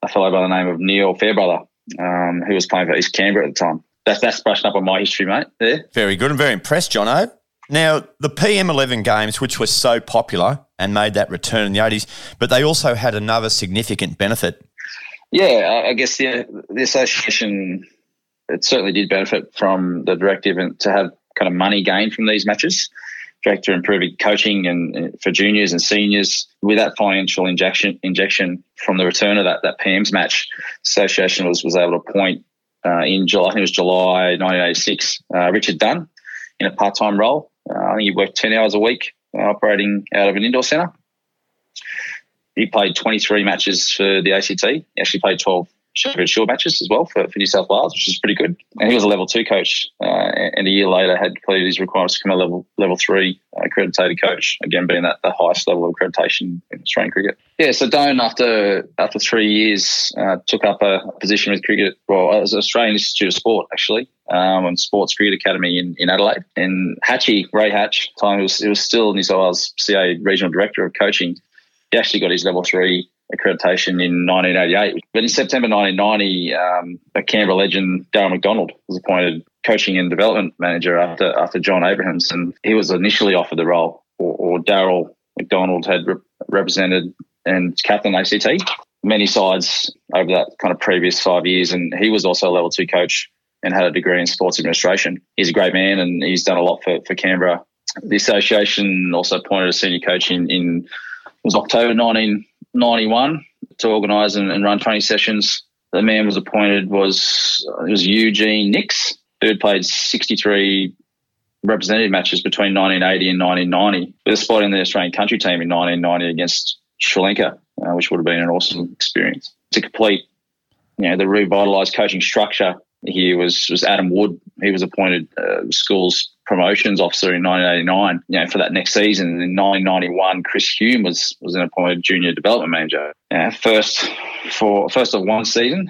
a fellow by the name of Neil Fairbrother, um, who was playing for East Canberra at the time. That's that's brushing up on my history, mate. There. Very good. I'm very impressed, John Jono. Now, the PM11 games, which were so popular and made that return in the 80s, but they also had another significant benefit. Yeah, I guess the, the association, it certainly did benefit from the directive and to have kind of money gained from these matches director improving coaching and for juniors and seniors with that financial injection injection from the return of that that PM's match. Association was was able to appoint uh, in July, I think it was July 1986, uh, Richard Done in a part time role. Uh, I think he worked 10 hours a week uh, operating out of an indoor centre. He played 23 matches for the ACT. He actually played 12 Sheffield Shield matches as well for, for New South Wales, which is pretty good. And he was a level two coach, uh, and a year later had completed his requirements to become a level level three accredited coach. Again, being that the highest level of accreditation in Australian cricket. Yeah, so Done after after three years uh, took up a position with cricket. Well, as Australian Institute of Sport actually. Um, and Sports Cricket Academy in, in Adelaide. And Hatchie, Ray Hatch, time it was, it was still New South Wales CA Regional Director of Coaching. He actually got his level three accreditation in 1988. But in September 1990, um, a Canberra legend, Darryl McDonald, was appointed coaching and development manager after after John Abrahams, and he was initially offered the role, or, or Darryl McDonald had re- represented and captain ACT many sides over that kind of previous five years, and he was also a level two coach and had a degree in sports administration. He's a great man, and he's done a lot for, for Canberra. The association also appointed a senior coach in, in was October 19, 91 to organise and, and, run training sessions. The man was appointed was it was Eugene Nix, who had played 63 representative matches between 1980 and 1990, with a spot in the Australian country team in 1990 against Sri Lanka, uh, which would have been an awesome experience. To complete, you know, the revitalised coaching structure here was was Adam Wood. He was appointed uh, school's promotions officer in 1989. You know, for that next season in 1991, Chris Hume was was an appointed junior development manager. Yeah, first for first of one season,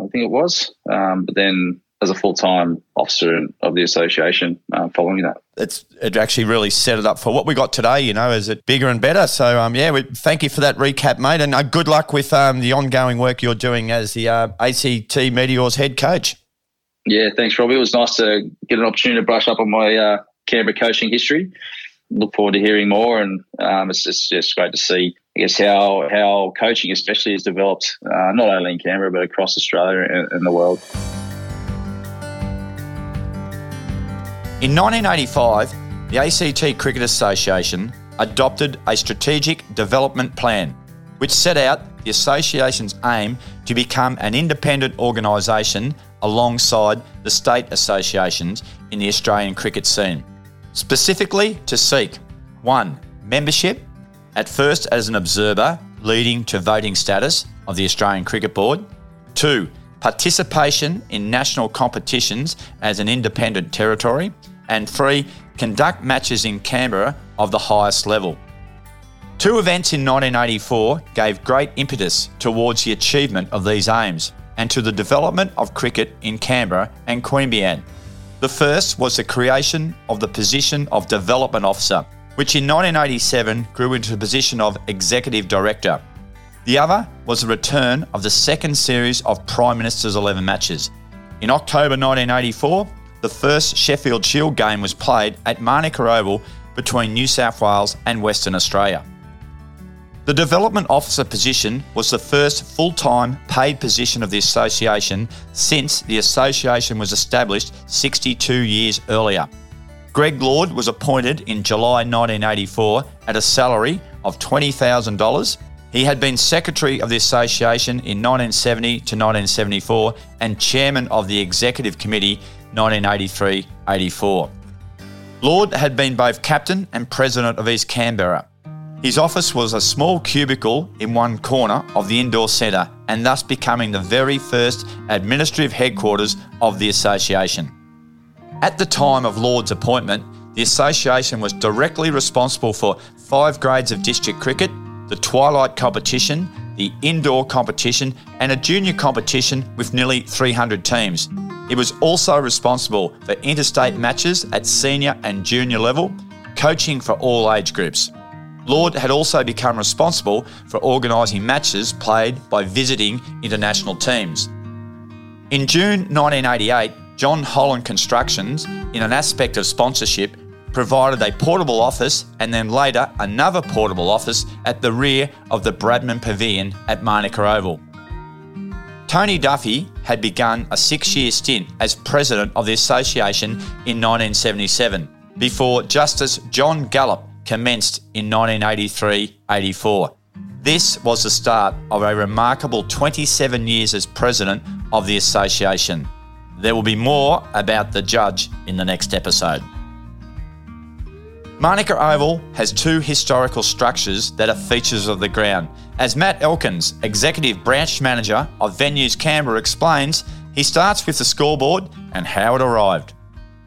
I think it was. Um, but then as a full time officer of the association uh, following that. It's it actually really set it up for what we got today. You know, is it bigger and better? So um, yeah, we, thank you for that recap, mate, and uh, good luck with um, the ongoing work you're doing as the uh, ACT Meteors head coach. Yeah, thanks, Robbie. It was nice to get an opportunity to brush up on my uh, Canberra coaching history. Look forward to hearing more, and um, it's, it's just great to see, I guess, how how coaching, especially, has developed uh, not only in Canberra but across Australia and, and the world. In 1985, the ACT Cricket Association adopted a strategic development plan which set out the association's aim to become an independent organisation alongside the state associations in the Australian cricket scene. Specifically to seek 1. Membership, at first as an observer, leading to voting status of the Australian Cricket Board. 2 participation in national competitions as an independent territory, and three, conduct matches in Canberra of the highest level. Two events in 1984 gave great impetus towards the achievement of these aims and to the development of cricket in Canberra and Queanbeyan. The first was the creation of the position of Development Officer, which in 1987 grew into the position of Executive Director. The other was the return of the second series of Prime Minister's 11 matches. In October 1984, the first Sheffield Shield game was played at Manuka Oval between New South Wales and Western Australia. The Development Officer position was the first full time paid position of the Association since the Association was established 62 years earlier. Greg Lord was appointed in July 1984 at a salary of $20,000 he had been secretary of the association in 1970 to 1974 and chairman of the executive committee 1983 84. Lord had been both captain and president of East Canberra. His office was a small cubicle in one corner of the indoor centre and thus becoming the very first administrative headquarters of the association. At the time of Lord's appointment, the association was directly responsible for five grades of district cricket the Twilight competition, the indoor competition, and a junior competition with nearly 300 teams. It was also responsible for interstate matches at senior and junior level, coaching for all age groups. Lord had also become responsible for organising matches played by visiting international teams. In June 1988, John Holland Constructions, in an aspect of sponsorship, provided a portable office and then later another portable office at the rear of the Bradman Pavilion at Manuka Oval. Tony Duffy had begun a six year stint as president of the association in 1977 before Justice John Gallop commenced in 1983 84. This was the start of a remarkable 27 years as president of the association. There will be more about the judge in the next episode. Manuka Oval has two historical structures that are features of the ground. As Matt Elkins, Executive Branch Manager of Venues Canberra, explains, he starts with the scoreboard and how it arrived.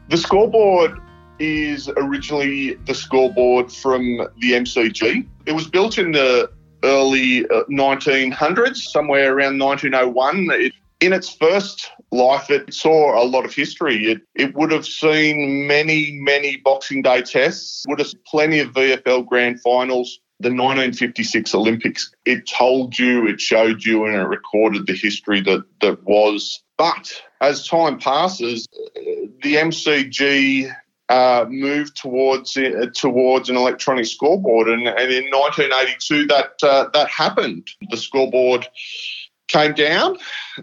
The scoreboard is originally the scoreboard from the MCG. It was built in the early 1900s, uh, somewhere around 1901. It, in its first life, it saw a lot of history. It, it would have seen many, many Boxing Day tests, would have plenty of VFL grand finals, the 1956 Olympics. It told you, it showed you, and it recorded the history that, that was. But as time passes, the MCG uh, moved towards uh, towards an electronic scoreboard, and, and in 1982 that uh, that happened. The scoreboard came down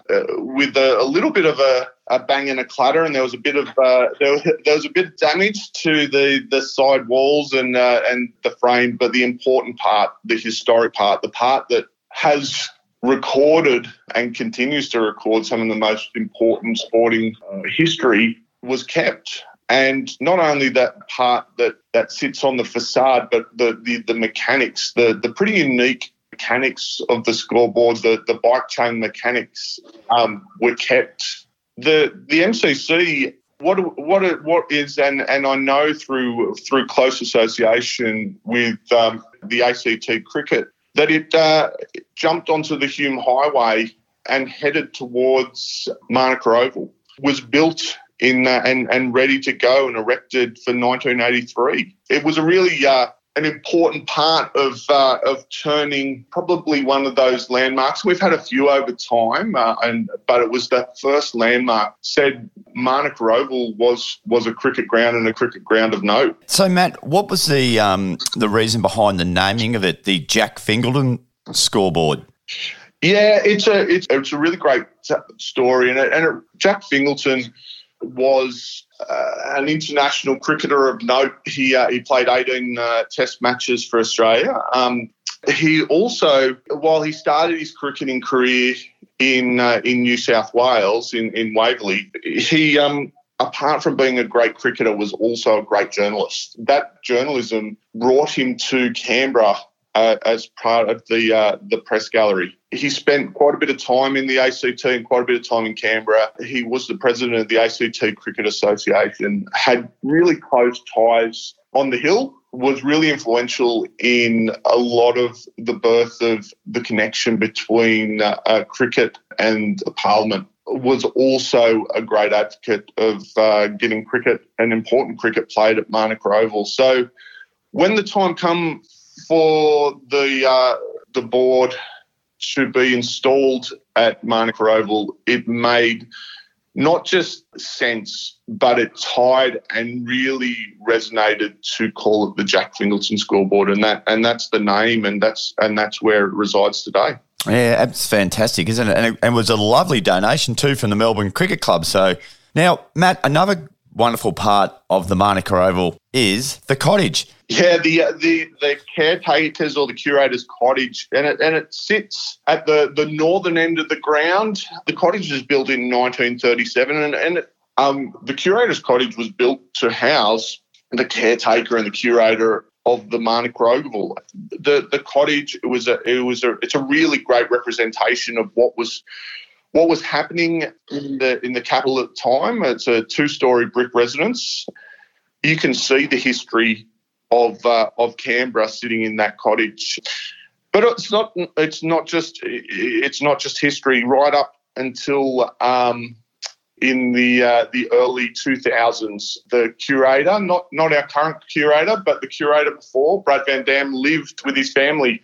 uh, with a, a, little bit of a, a, bang and a clatter, and there was a bit of uh, there, there, was, a bit of damage to the, the side walls and and the frame. But the important part, the historic part, the part that has recorded and continues to record some of the most important sporting history, was kept. And not only that part that, that sits on the facade, but the, the, the mechanics, the, the pretty unique mechanics of the scoreboard, the, the bike chain mechanics um, were kept. The the MCC what what what is and and I know through through close association with um, the ACT cricket that it uh, jumped onto the Hume Highway and headed towards Manuka Oval. was built in uh, and and ready to go and erected for 1983. It was a really uh, an important part of uh, of turning probably one of those landmarks. We've had a few over time, uh, and but it was that first landmark said Manuka Oval was was a cricket ground and a cricket ground of note. So, Matt, what was the um, the reason behind the naming of it, the Jack Fingleton scoreboard? Yeah, it's a it's, it's a really great story, and, it, and it, Jack Fingleton was uh, an international cricketer of note. He uh, he played 18 uh, Test matches for Australia. Um, he also, while he started his cricketing career in uh, in New South Wales in in Waverley, he um, apart from being a great cricketer, was also a great journalist. That journalism brought him to Canberra uh, as part of the uh, the press gallery. He spent quite a bit of time in the ACT and quite a bit of time in Canberra. He was the president of the ACT Cricket Association, had really close ties on the hill, was really influential in a lot of the birth of the connection between uh, cricket and Parliament. Was also a great advocate of uh, getting cricket and important cricket played at Manuka Oval. So when the time come for the uh, the board to be installed at Manuka Oval, it made not just sense, but it tied and really resonated to call it the Jack Fingleton Scoreboard, and that and that's the name, and that's and that's where it resides today. Yeah, that's fantastic, isn't it? And it, and it was a lovely donation too from the Melbourne Cricket Club. So now, Matt, another wonderful part of the Manuka Oval is the cottage. Yeah, the uh, the the caretakers or the curator's cottage, and it and it sits at the the northern end of the ground. The cottage was built in 1937, and and um, the curator's cottage was built to house the caretaker and the curator of the Manuka Oval. The the cottage it was a it was a it's a really great representation of what was what was happening in the in the capital at the time. It's a two story brick residence. You can see the history of uh, of Canberra sitting in that cottage. But it's not it's not just it's not just history. Right up until um, in the uh, the early 2000s, the curator, not not our current curator, but the curator before, Brad Van Dam, lived with his family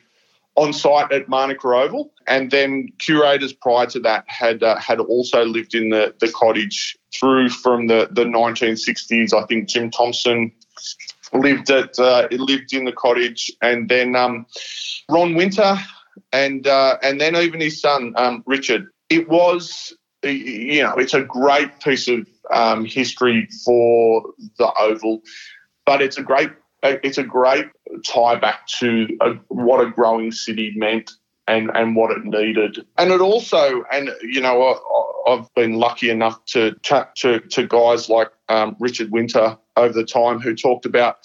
on site at Manuka Oval, and then curators prior to that had uh, had also lived in the, the cottage through from the, the 1960s. I think Jim Thompson lived at uh, lived in the cottage, and then um, Ron Winter, and uh, and then even his son um, Richard. It was you know it's a great piece of um, history for the Oval, but it's a great it's a great tie back to a, what a growing city meant and, and what it needed. And it also, and you know, I, have been lucky enough to chat to, to guys like um, Richard Winter over the time who talked about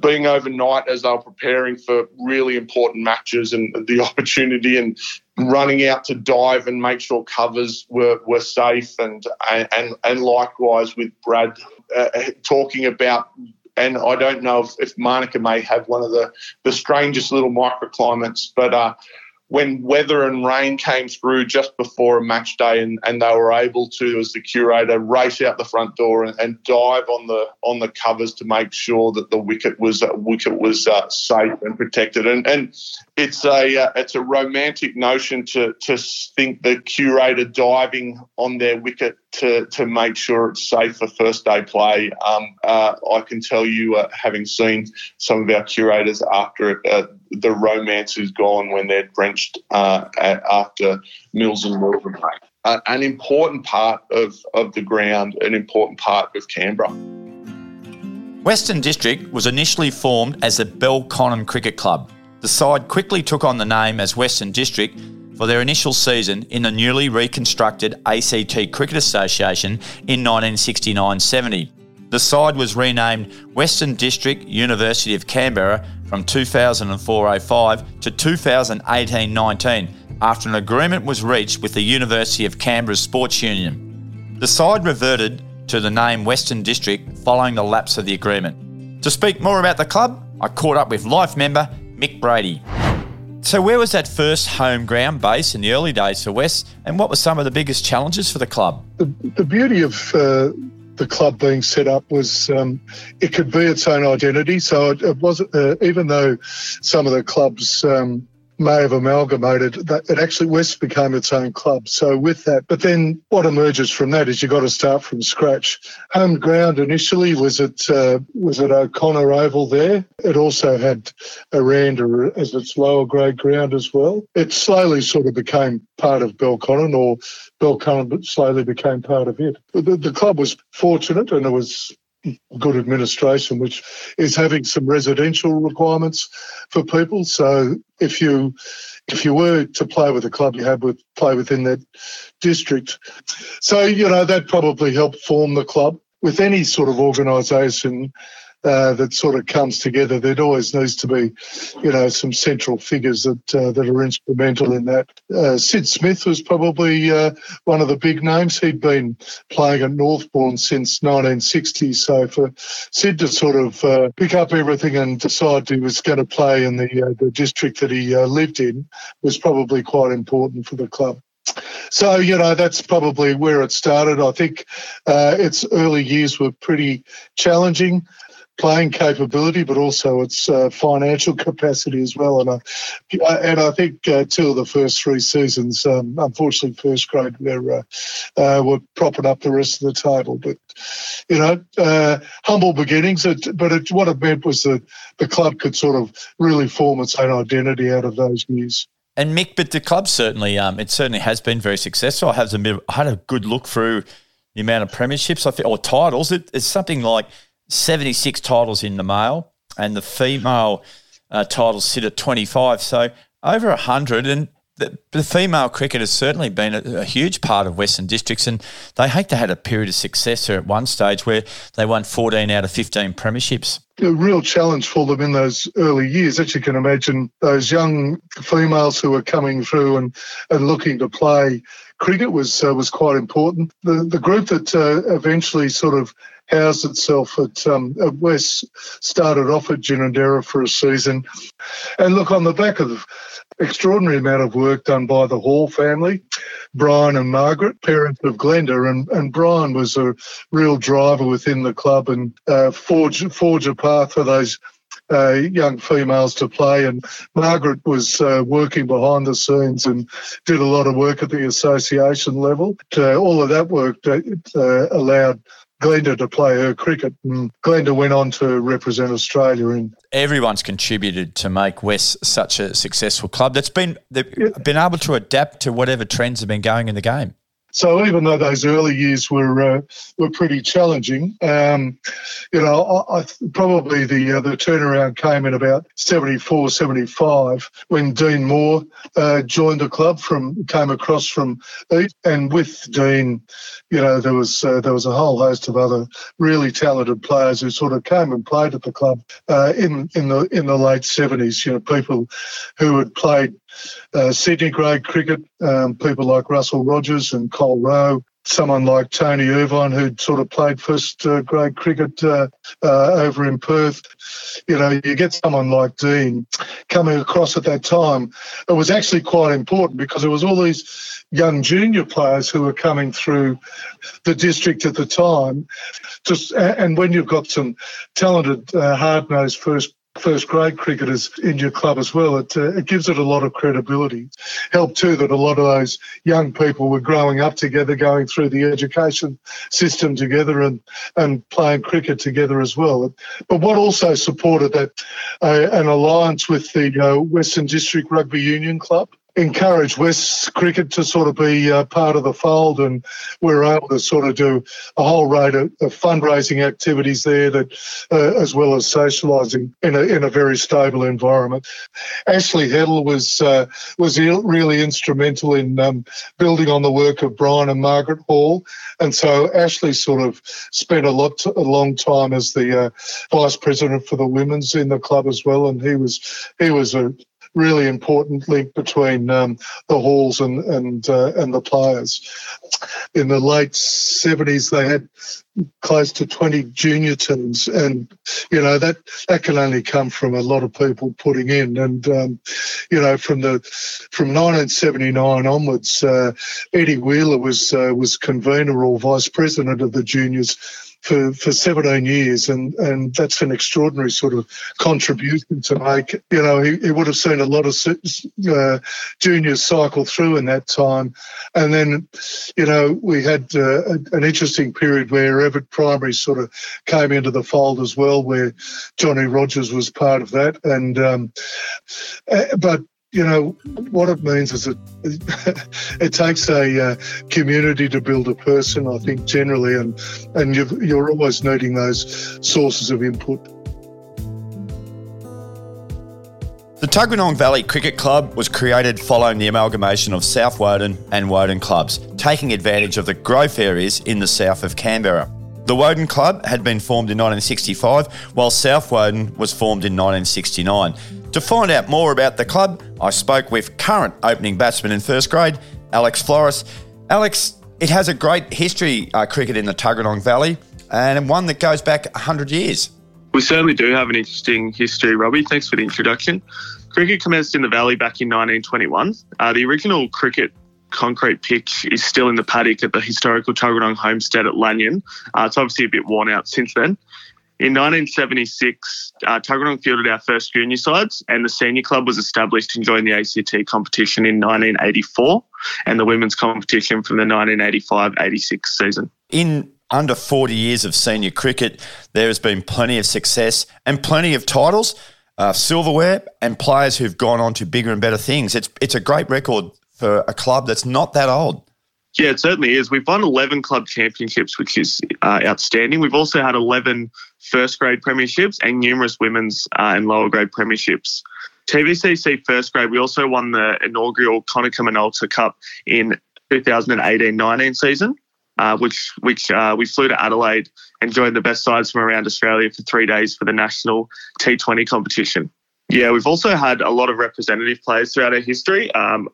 being overnight as they were preparing for really important matches and the opportunity and running out to dive and make sure covers were, were safe and, and and likewise with Brad uh, talking about and I don't know if, if Manuka may have one of the, the strangest little microclimates, but uh, when weather and rain came through just before a match day and, and they were able to, as the curator, race out the front door and, and dive on the on the covers to make sure that the wicket was uh, wicket was uh, safe and protected. And and it's a uh, it's a romantic notion to to think the curator diving on their wicket to to make sure it's safe for first day play. Um, uh, I can tell you, uh, having seen some of our curators after it, uh, the romance is gone when they're drenched uh, after Mills and Milton. Uh, an important part of, of the ground, an important part of Canberra. Western District was initially formed as the Bell Belconnen Cricket Club. The side quickly took on the name as Western District for their initial season in the newly reconstructed ACT Cricket Association in 1969 70. The side was renamed Western District University of Canberra from 2004-05 to 2018-19 after an agreement was reached with the University of Canberra's Sports Union. The side reverted to the name Western District following the lapse of the agreement. To speak more about the club, I caught up with life member Mick Brady. So, where was that first home ground base in the early days for West, and what were some of the biggest challenges for the club? The, the beauty of uh, the club being set up was um, it could be its own identity. So it, it wasn't, uh, even though some of the clubs um, may have amalgamated, that it actually West became its own club. So with that, but then what emerges from that is you've got to start from scratch. Home ground initially was at uh, was at O'Connor Oval there. It also had Aranda as its lower grade ground as well. It slowly sort of became part of Belconnen, or Belconnen slowly became part of it. The, the club was fortunate, and it was good administration, which is having some residential requirements for people. So if you if you were to play with a club, you had to play within that district. So you know that probably helped form the club. With any sort of organisation, uh, that sort of comes together. There always needs to be, you know, some central figures that uh, that are instrumental in that. Uh, Sid Smith was probably uh, one of the big names. He'd been playing at Northbourne since 1960, so for Sid to sort of uh, pick up everything and decide he was going to play in the uh, the district that he lived in was probably quite important for the club. So, you know, that's probably where it started. I think uh, its early years were pretty challenging playing capability, but also its uh, financial capacity as well. And I, and I think uh, two of the first three seasons, um, unfortunately, first grade, were uh, uh, were propping up the rest of the table. But you know, uh, humble beginnings. It, but it, what it meant was that the club could sort of really form its own identity out of those years. And Mick, but the club certainly, um, it certainly has been very successful. I have had a good look through the amount of premierships I think, or titles. It, it's something like 76 titles in the male, and the female uh, titles sit at 25. So over 100. And the, the female cricket has certainly been a, a, huge part of Western Districts, and they hate to had a period of success there at one stage where they won 14 out of 15 premierships. A real challenge for them in those early years. As you can imagine, those young females who were coming through and, and looking to play cricket was uh, was quite important. The the group that uh, eventually sort of housed itself at, um, at West, started off at Ginninderra for a season. And look, on the back of extraordinary amount of work done by the Hall family, Brian and Margaret, parents of Glenda, and, and Brian was a real driver within the club and uh, forge, forge a path for those uh, young females to play. And Margaret was uh, working behind the scenes and did a lot of work at the association level. Uh, all of that work uh, allowed Glenda to play her cricket, and Glenda went on to represent Australia. In everyone's contributed to make West such a successful club that's been they've yeah. been able to adapt to whatever trends have been going in the game. So even though those early years were uh, were pretty challenging, um, you know, I, I, probably the uh, the turnaround came in about 74, 75 when Dean Moore uh, joined the club from came across from East, and with Dean, you know, there was uh, there was a whole host of other really talented players who sort of came and played at the club uh, in in the in the late 70s. You know, people who had played uh, Sydney grade cricket, um, people like Russell Rogers and Cole Rowe, someone like Tony Irvine, who'd sort of played first uh, grade cricket uh, uh, over in Perth. You know, you get someone like Dean coming across at that time. It was actually quite important because there was all these young junior players who were coming through the district at the time. Just and when you've got some talented, uh, hard-nosed first first grade cricketers in your club as well. It, uh, it gives it a lot of credibility. Helped too that a lot of those young people were growing up together, going through the education system together and, and playing cricket together as well. But what also supported that, uh, an alliance with the uh, Western District Rugby Union Club encourage West cricket to sort of be uh, part of the fold, and we're able to sort of do a whole rate of, of fundraising activities there, that uh, as well as socialising in a in a very stable environment. Ashley Heddle was uh, was really instrumental in um, building on the work of Brian and Margaret Hall, and so Ashley sort of spent a lot a long time as the uh, vice president for the women's in the club as well, and he was he was a really important link between um, the halls and and uh, and the players. In the late seventies, they had close to 20 junior teams and you know that that can only come from a lot of people putting in and um, you know from the from 1979 onwards uh, Eddie Wheeler was uh, was convener or vice president of the juniors for, for 17 years, and, and that's an extraordinary sort of contribution to make. You know, he, he would have seen a lot of uh, juniors cycle through in that time. And then, you know, we had uh, an interesting period where Evatt Primary sort of came into the fold as well, where Johnny Rogers was part of that. And, um, uh, but you know, what it means is it it takes a uh, community to build a person, I think, generally, and and you are always needing those sources of input. The Tuggeranong Valley Cricket Club was created following the amalgamation of South Woden and Woden clubs, taking advantage of the growth areas in the south of Canberra. The Woden Club had been formed in 1965, while South Woden was formed in 1969. To find out more about the club, I spoke with current opening batsman in first grade, Alex Flores. Alex, it has a great history, uh, cricket in the Tuggeranong Valley, and one that goes back 100 years. We certainly do have an interesting history, Robbie. Thanks for the introduction. Cricket commenced in the Valley back in 1921. Uh, the original cricket concrete pitch is still in the paddock at the historical Tuggeranong homestead at Lanyon. Uh, it's obviously a bit worn out since then. In 1976, uh, Tuggeranong fielded our first junior sides, and the senior club was established and joined the ACT competition in 1984 and the women's competition from the 1985 86 season. In under 40 years of senior cricket, there has been plenty of success and plenty of titles, uh, silverware, and players who've gone on to bigger and better things. It's, it's a great record for a club that's not that old. Yeah, it certainly is. We've won 11 club championships, which is uh, outstanding. We've also had 11 first grade premierships and numerous women's uh, and lower grade premierships. TVCC first grade, we also won the inaugural Konica Minolta Cup in 2018-19 season, uh, which which uh, we flew to Adelaide and joined the best sides from around Australia for three days for the national T20 competition. Yeah, we've also had a lot of representative players throughout our history. Um,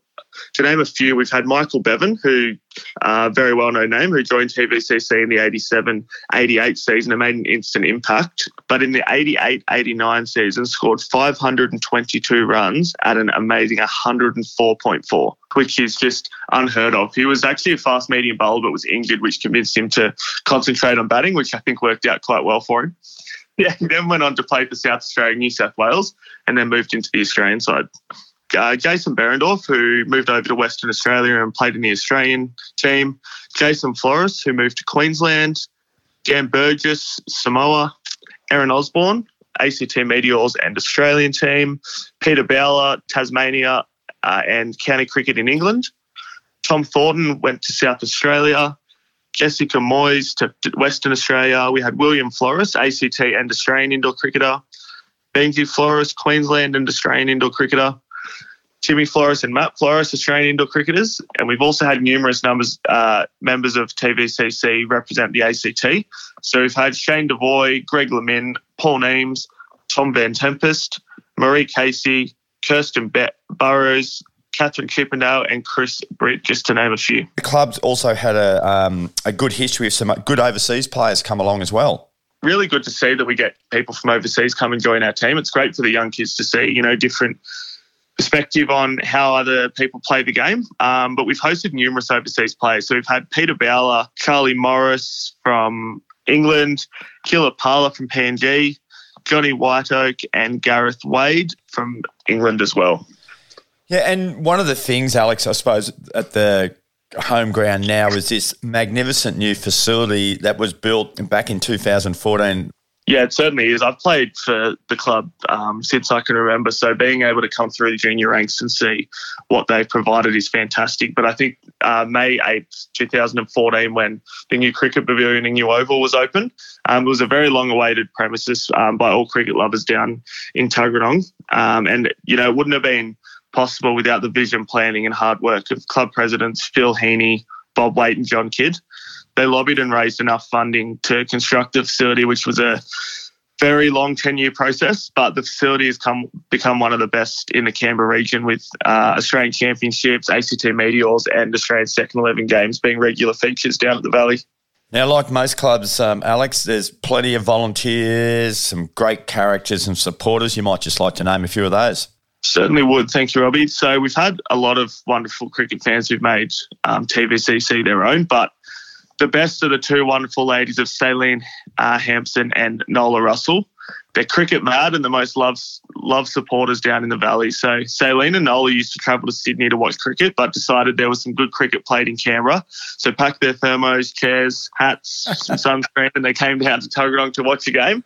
to name a few, we've had Michael Bevan, who uh, very well known name, who joined TVCC in the 87 88 season and made an instant impact. But in the 88 89 season, scored 522 runs at an amazing 104.4, which is just unheard of. He was actually a fast medium bowler, but was injured, which convinced him to concentrate on batting, which I think worked out quite well for him. Yeah, he then went on to play for South Australia, New South Wales, and then moved into the Australian side uh, Jason Behrendorff, who moved over to Western Australia and played in the Australian team, Jason Flores, who moved to Queensland, Dan Burgess, Samoa, Aaron Osborne, ACT Meteors and Australian team, Peter Bowler, Tasmania, uh, and county cricket in England. Tom Thornton went to South Australia. Jessica Moyes to Western Australia. We had William Flores, ACT and Australian indoor cricketer. Benji Flores, Queensland and Australian indoor cricketer. Timmy Flores and Matt Flores, Australian indoor cricketers, and we've also had numerous numbers uh, members of TVCC represent the ACT. So we've had Shane Devoy, Greg Lemin, Paul Neems, Tom Van Tempest, Marie Casey, Kirsten Bet- Burrows, Catherine Chippendale, and Chris Britt, just to name a few. The club's also had a um, a good history of some good overseas players come along as well really good to see that we get people from overseas come and join our team. It's great for the young kids to see, you know, different perspective on how other people play the game. Um, but we've hosted numerous overseas players. So we've had Peter Bowler, Charlie Morris from England, Kila Pala from PNG, Johnny Whiteoak, and Gareth Wade from England as well. Yeah, and one of the things, Alex, I suppose, at the home ground now is this magnificent new facility that was built back in 2014 yeah, it certainly is. I've played for the club um, since I can remember, so being able to come through the junior ranks and see what they've provided is fantastic. But I think uh, May 8th, 2014, when the new cricket pavilion in New Oval was opened, um, it was a very long-awaited premises um, by all cricket lovers down in Tuggeranong. Um, and, you know, it wouldn't have been possible without the vision planning and hard work of club presidents Phil Heaney, Bob Waite and John Kidd they lobbied and raised enough funding to construct the facility, which was a very long 10 year process, but the facility has come become one of the best in the Canberra region with uh, Australian Championships, ACT Meteors, and Australian Second 11 games being regular features down at the Valley. Now, like most clubs, um, Alex, there's plenty of volunteers, some great characters and supporters. You might just like to name a few of those. Certainly would. Thank you, Robbie. So we've had a lot of wonderful cricket fans who've made um, TVCC their own, but the best are the two wonderful ladies of Saleen uh, Hampson and Nola Russell. They're cricket mad and the most loved, loved supporters down in the valley. So Saleen and Nola used to travel to Sydney to watch cricket, but decided there was some good cricket played in Canberra. So packed their thermos, chairs, hats, some sunscreen, and they came down to Tuggeranong to watch a game.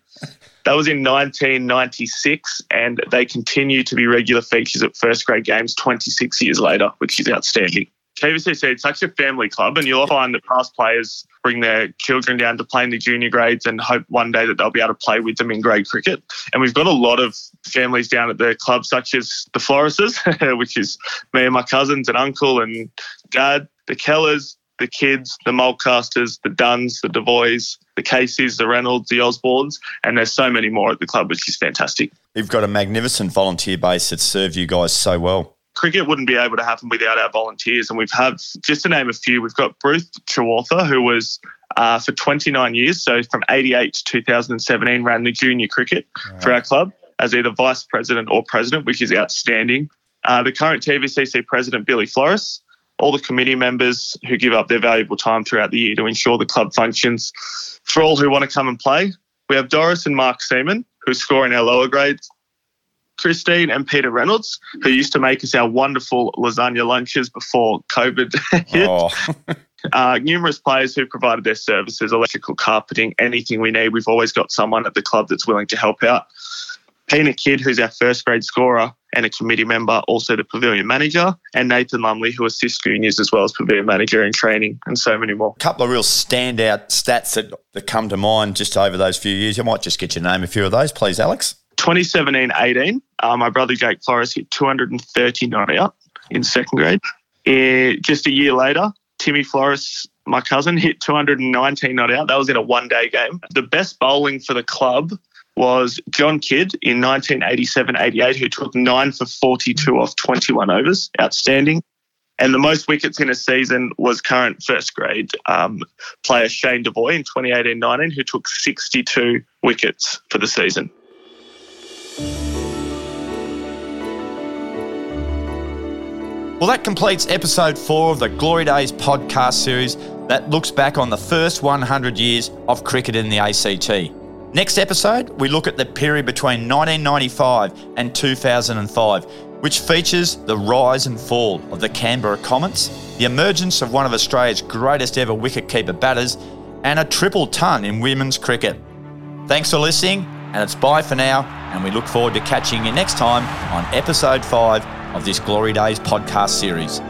That was in 1996, and they continue to be regular features at first grade games 26 years later, which is outstanding. TVCC, it's such a family club, and you'll find that past players bring their children down to play in the junior grades and hope one day that they'll be able to play with them in grade cricket. And we've got a lot of families down at the club, such as the Florises, which is me and my cousins and uncle and dad, the Kellers, the kids, the Mulcasters, the Duns, the Devoys, the Caseys, the Reynolds, the Osbornes, and there's so many more at the club, which is fantastic. You've got a magnificent volunteer base that served you guys so well cricket wouldn't be able to happen without our volunteers. And we've had, just to name a few, we've got Bruce Chawartha, who was uh, for 29 years, so from 88 to 2017, ran the junior cricket right. for our club as either vice president or president, which is outstanding. Uh, the current TVCC president, Billy Flores, all the committee members who give up their valuable time throughout the year to ensure the club functions for all who want to come and play. We have Doris and Mark Seaman, who score in our lower grades, Christine and Peter Reynolds, who used to make us our wonderful lasagna lunches before COVID hit. Oh. uh, numerous players who provided their services, electrical carpeting, anything we need. We've always got someone at the club that's willing to help out. Pina Kidd, who's our first grade scorer and a committee member, also the pavilion manager, and Nathan Lumley, who assists juniors as well as pavilion manager in training, and so many more. A couple of real standout stats that, that come to mind just over those few years. You might just get your name a few of those, please, Alex. 2017 18, uh, my brother Jake Flores hit 230 not out in second grade. Uh, just a year later, Timmy Flores, my cousin, hit 219 not out. That was in a one day game. The best bowling for the club was John Kidd in 1987 88, who took nine for 42 off 21 overs. Outstanding. And the most wickets in a season was current first grade um, player Shane Devoy in 2018 19, who took 62 wickets for the season. Well, that completes episode four of the Glory Days podcast series that looks back on the first 100 years of cricket in the ACT. Next episode, we look at the period between 1995 and 2005, which features the rise and fall of the Canberra Comets, the emergence of one of Australia's greatest ever wicketkeeper batters, and a triple ton in women's cricket. Thanks for listening, and it's bye for now, and we look forward to catching you next time on episode 5 of this Glory Days podcast series.